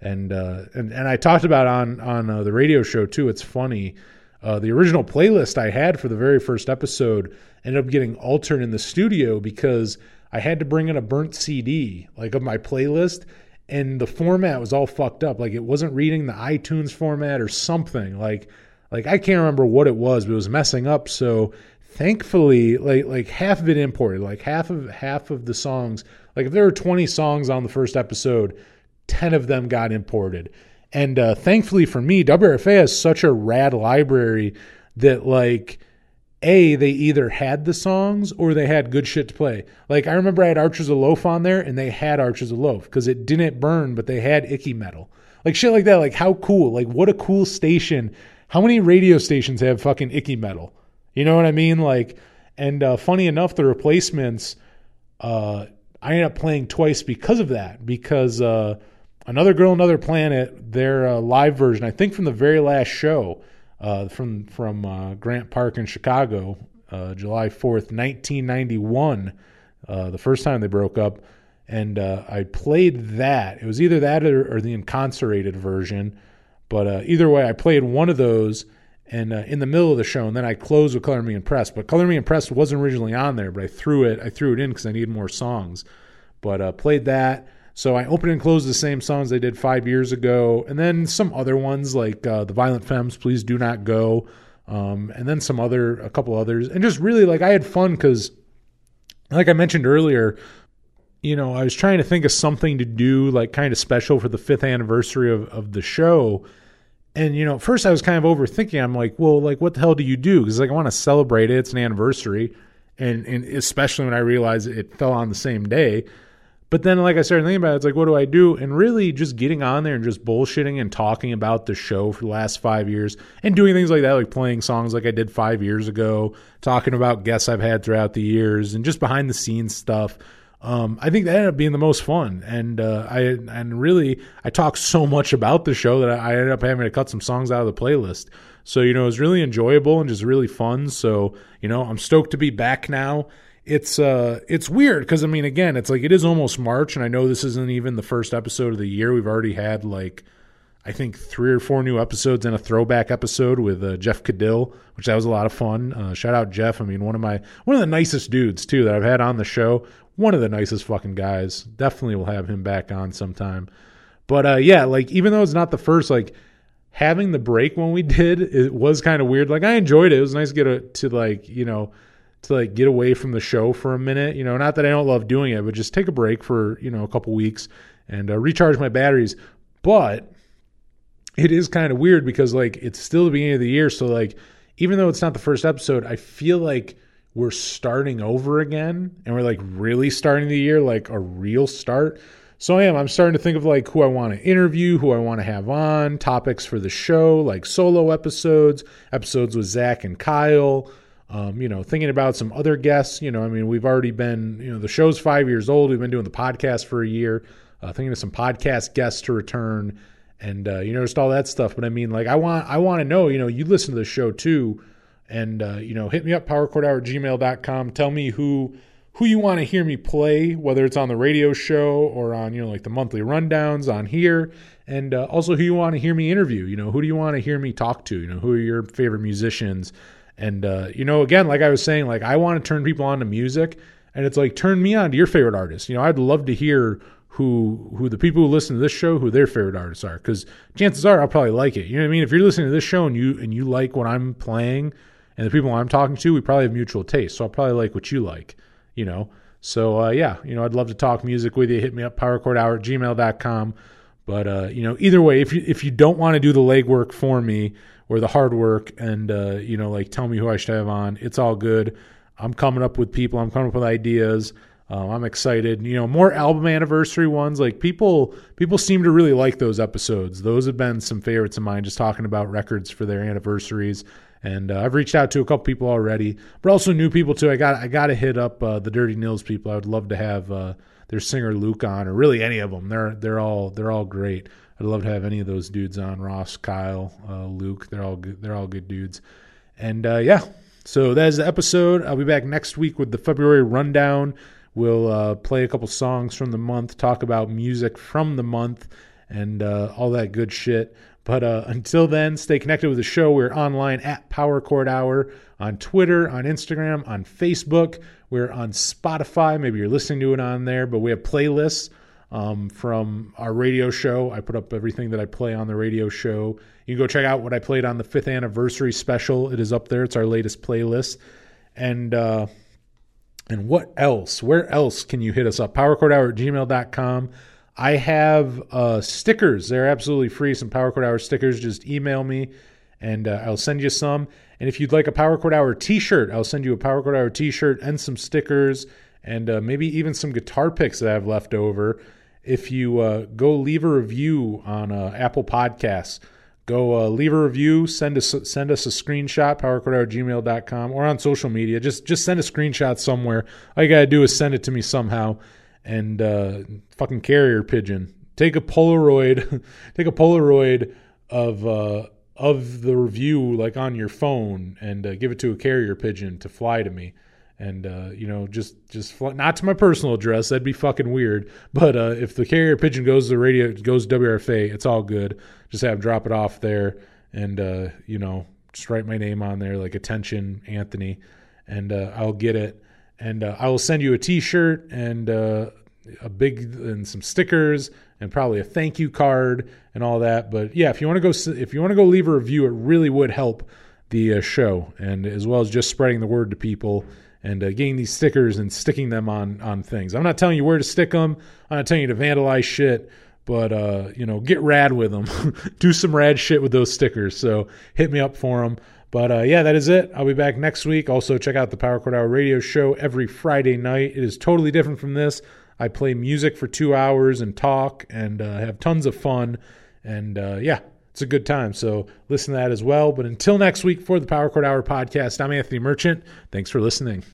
Speaker 2: And uh, and and I talked about on on uh, the radio show too. It's funny. Uh, the original playlist I had for the very first episode ended up getting altered in the studio because I had to bring in a burnt CD, like of my playlist, and the format was all fucked up. Like it wasn't reading the iTunes format or something. Like like I can't remember what it was, but it was messing up. So thankfully, like like half of it imported, like half of half of the songs. Like if there were 20 songs on the first episode, 10 of them got imported. And uh, thankfully for me, WRFA has such a rad library that like a they either had the songs or they had good shit to play. Like I remember I had Archers of Loaf on there, and they had Archers of Loaf because it didn't burn, but they had Icky Mettle, like shit like that. Like how cool! Like what a cool station. How many radio stations have fucking Icky Mettle? You know what I mean? Like, and uh, funny enough, the replacements, uh, I ended up playing twice because of that. Because uh, another girl, another planet, their uh, live version, I think from the very last show uh, from from uh, Grant Park in Chicago, July fourth, nineteen ninety one, the first time they broke up, and I played that. It was either that or, or the incarcerated version, but uh, either way, I played one of those. And in the middle of the show, and then I closed with "Color Me Impressed." But "Color Me Impressed" wasn't originally on there, but I threw it. I threw it in because I needed more songs. But played that, so I opened and closed the same songs they did five years ago, and then some other ones like uh, the Violent Femmes, Please Do Not Go, um, and then some other, a couple others, and just really like I had fun because, like I mentioned earlier, you know, I was trying to think of something to do like kind of special for the fifth anniversary of, of the show. And, you know, at first I was kind of overthinking. I'm like, well, like, what the hell do you do? Because, like, I want to celebrate it. It's an anniversary. And, and especially when I realized it fell on the same day. But then, like I started thinking about it, it's like, what do I do? And really, just getting on there and just bullshitting and talking about the show for the last five years and doing things like that, like playing songs like I did five years ago, talking about guests I've had throughout the years, and just behind the scenes stuff. Um, I think that ended up being the most fun, and uh, I and really I talked so much about the show that I ended up having to cut some songs out of the playlist. So you know, it was really enjoyable and just really fun. So you know, I'm stoked to be back now. It's uh it's weird because I mean again it's like it is almost March and I know this isn't even the first episode of the year. We've already had like I think three or four new episodes and a throwback episode with uh, Jeff Cadill which that was a lot of fun. Uh, shout out Jeff. I mean one of my one of the nicest dudes too that I've had on the show one of the nicest fucking guys. Definitely will have him back on sometime. But uh yeah like even though it's not the first like having the break when we did it was kind of weird. Like I enjoyed it. It was nice to get a, to like you know to like get away from the show for a minute. You know, not that I don't love doing it, but just take a break for you know a couple weeks and uh, recharge my batteries. But it is kind of weird because like it's still the beginning of the year, so like even though it's not the first episode, I feel like we're starting over again and we're like really starting the year like a real start. So I am. I'm starting to think of like who I want to interview, who I want to have on, topics for the show, like solo episodes, episodes with Zach and Kyle, um, you know, thinking about some other guests. You know, I mean, we've already been, you know, the show's five years old. We've been doing the podcast for a year. Uh, thinking of some podcast guests to return, and uh, you know, just all that stuff. But I mean, like, I want, I want to know. You know, you listen to the show too, and uh, you know, hit me up powerchordhour at gmail.com. Tell me who who you want to hear me play, whether it's on the radio show or on, you know, like the monthly rundowns on here. And uh, also who you want to hear me interview. You know, who do you want to hear me talk to? You know, who are your favorite musicians? And uh, you know, again, like I was saying, like I want to turn people on to music, and it's like turn me on to your favorite artist. You know, I'd love to hear who who the people who listen to this show who their favorite artists are because chances are I'll probably like it. You know what I mean? If you're listening to this show and you and you like what I'm playing and the people I'm talking to, we probably have mutual taste. So I'll probably like what you like. You know. So uh, yeah, you know, I'd love to talk music with you. Hit me up powerchordhour at gmail.com. But uh, you know, either way, if you if you don't want to do the legwork for me or the hard work and uh, you know, like tell me who I should have on, it's all good. I'm coming up with people. I'm coming up with ideas. Um, I'm excited. You know, more album anniversary ones. Like people, people seem to really like those episodes. Those have been some favorites of mine. Just talking about records for their anniversaries. And uh, I've reached out to a couple people already, but also new people too. I got I got to hit up uh, the Dirty Nils people. I would love to have uh, their singer Luke on, or really any of them. They're they're all they're all great. I'd love to have any of those dudes on. Ross, Kyle, uh, Luke. They're all good. They're all good dudes. And uh, yeah, so that is the episode. I'll be back next week with the February rundown. We'll uh, play a couple songs from the month, talk about music from the month, and all that good shit. But uh, until then, stay connected with the show. We're online at Power Chord Hour on Twitter, on Instagram, on Facebook. We're on Spotify. Maybe you're listening to it on there, but we have playlists um, from our radio show. I put up everything that I play on the radio show. You can go check out what I played on the fifth anniversary special. It is up there. It's our latest playlist. And uh, and what else? Where else can you hit us up? Powerchordhour at gmail.com. I have uh, stickers. They're absolutely free. Some Power Chord Hour stickers. Just email me and uh, I'll send you some. And if you'd like a Power Chord Hour t shirt, I'll send you a Power Chord Hour t shirt and some stickers and uh, maybe even some guitar picks that I have left over. If you uh, go leave a review on uh, Apple Podcasts, go uh, leave a review, send us send us a screenshot, powerchordhour@gmail.com, or on social media. Just just send a screenshot somewhere. All you gotta do is send it to me somehow and uh, fucking carrier pigeon. Take a Polaroid, take a Polaroid of uh, of the review like on your phone and uh, give it to a carrier pigeon to fly to me. And uh, you know, just just fly, not to my personal address. That'd be fucking weird. But uh, if the carrier pigeon goes to the radio, goes WRFA, it's all good. Just have drop it off there, and uh, you know, just write my name on there, like attention Anthony, and I'll get it and uh, I will send you a T-shirt and uh, a big and some stickers and probably a thank you card and all that. But yeah, if you want to go, if you want to go leave a review, it really would help the uh, show, and as well as just spreading the word to people and uh, getting these stickers and sticking them on on things. I'm not telling you where to stick them. I'm not telling you to vandalize shit. But uh, you know, get rad with them. Do some rad shit with those stickers. So hit me up for them. But uh, yeah, that is it. I'll be back next week. Also, check out the Power Chord Hour radio show every Friday night. It is totally different from this. I play music for two hours and talk and uh, have tons of fun. And uh, yeah, it's a good time. So listen to that as well. But until next week for the Power Chord Hour podcast, I'm Anthony Merchant. Thanks for listening.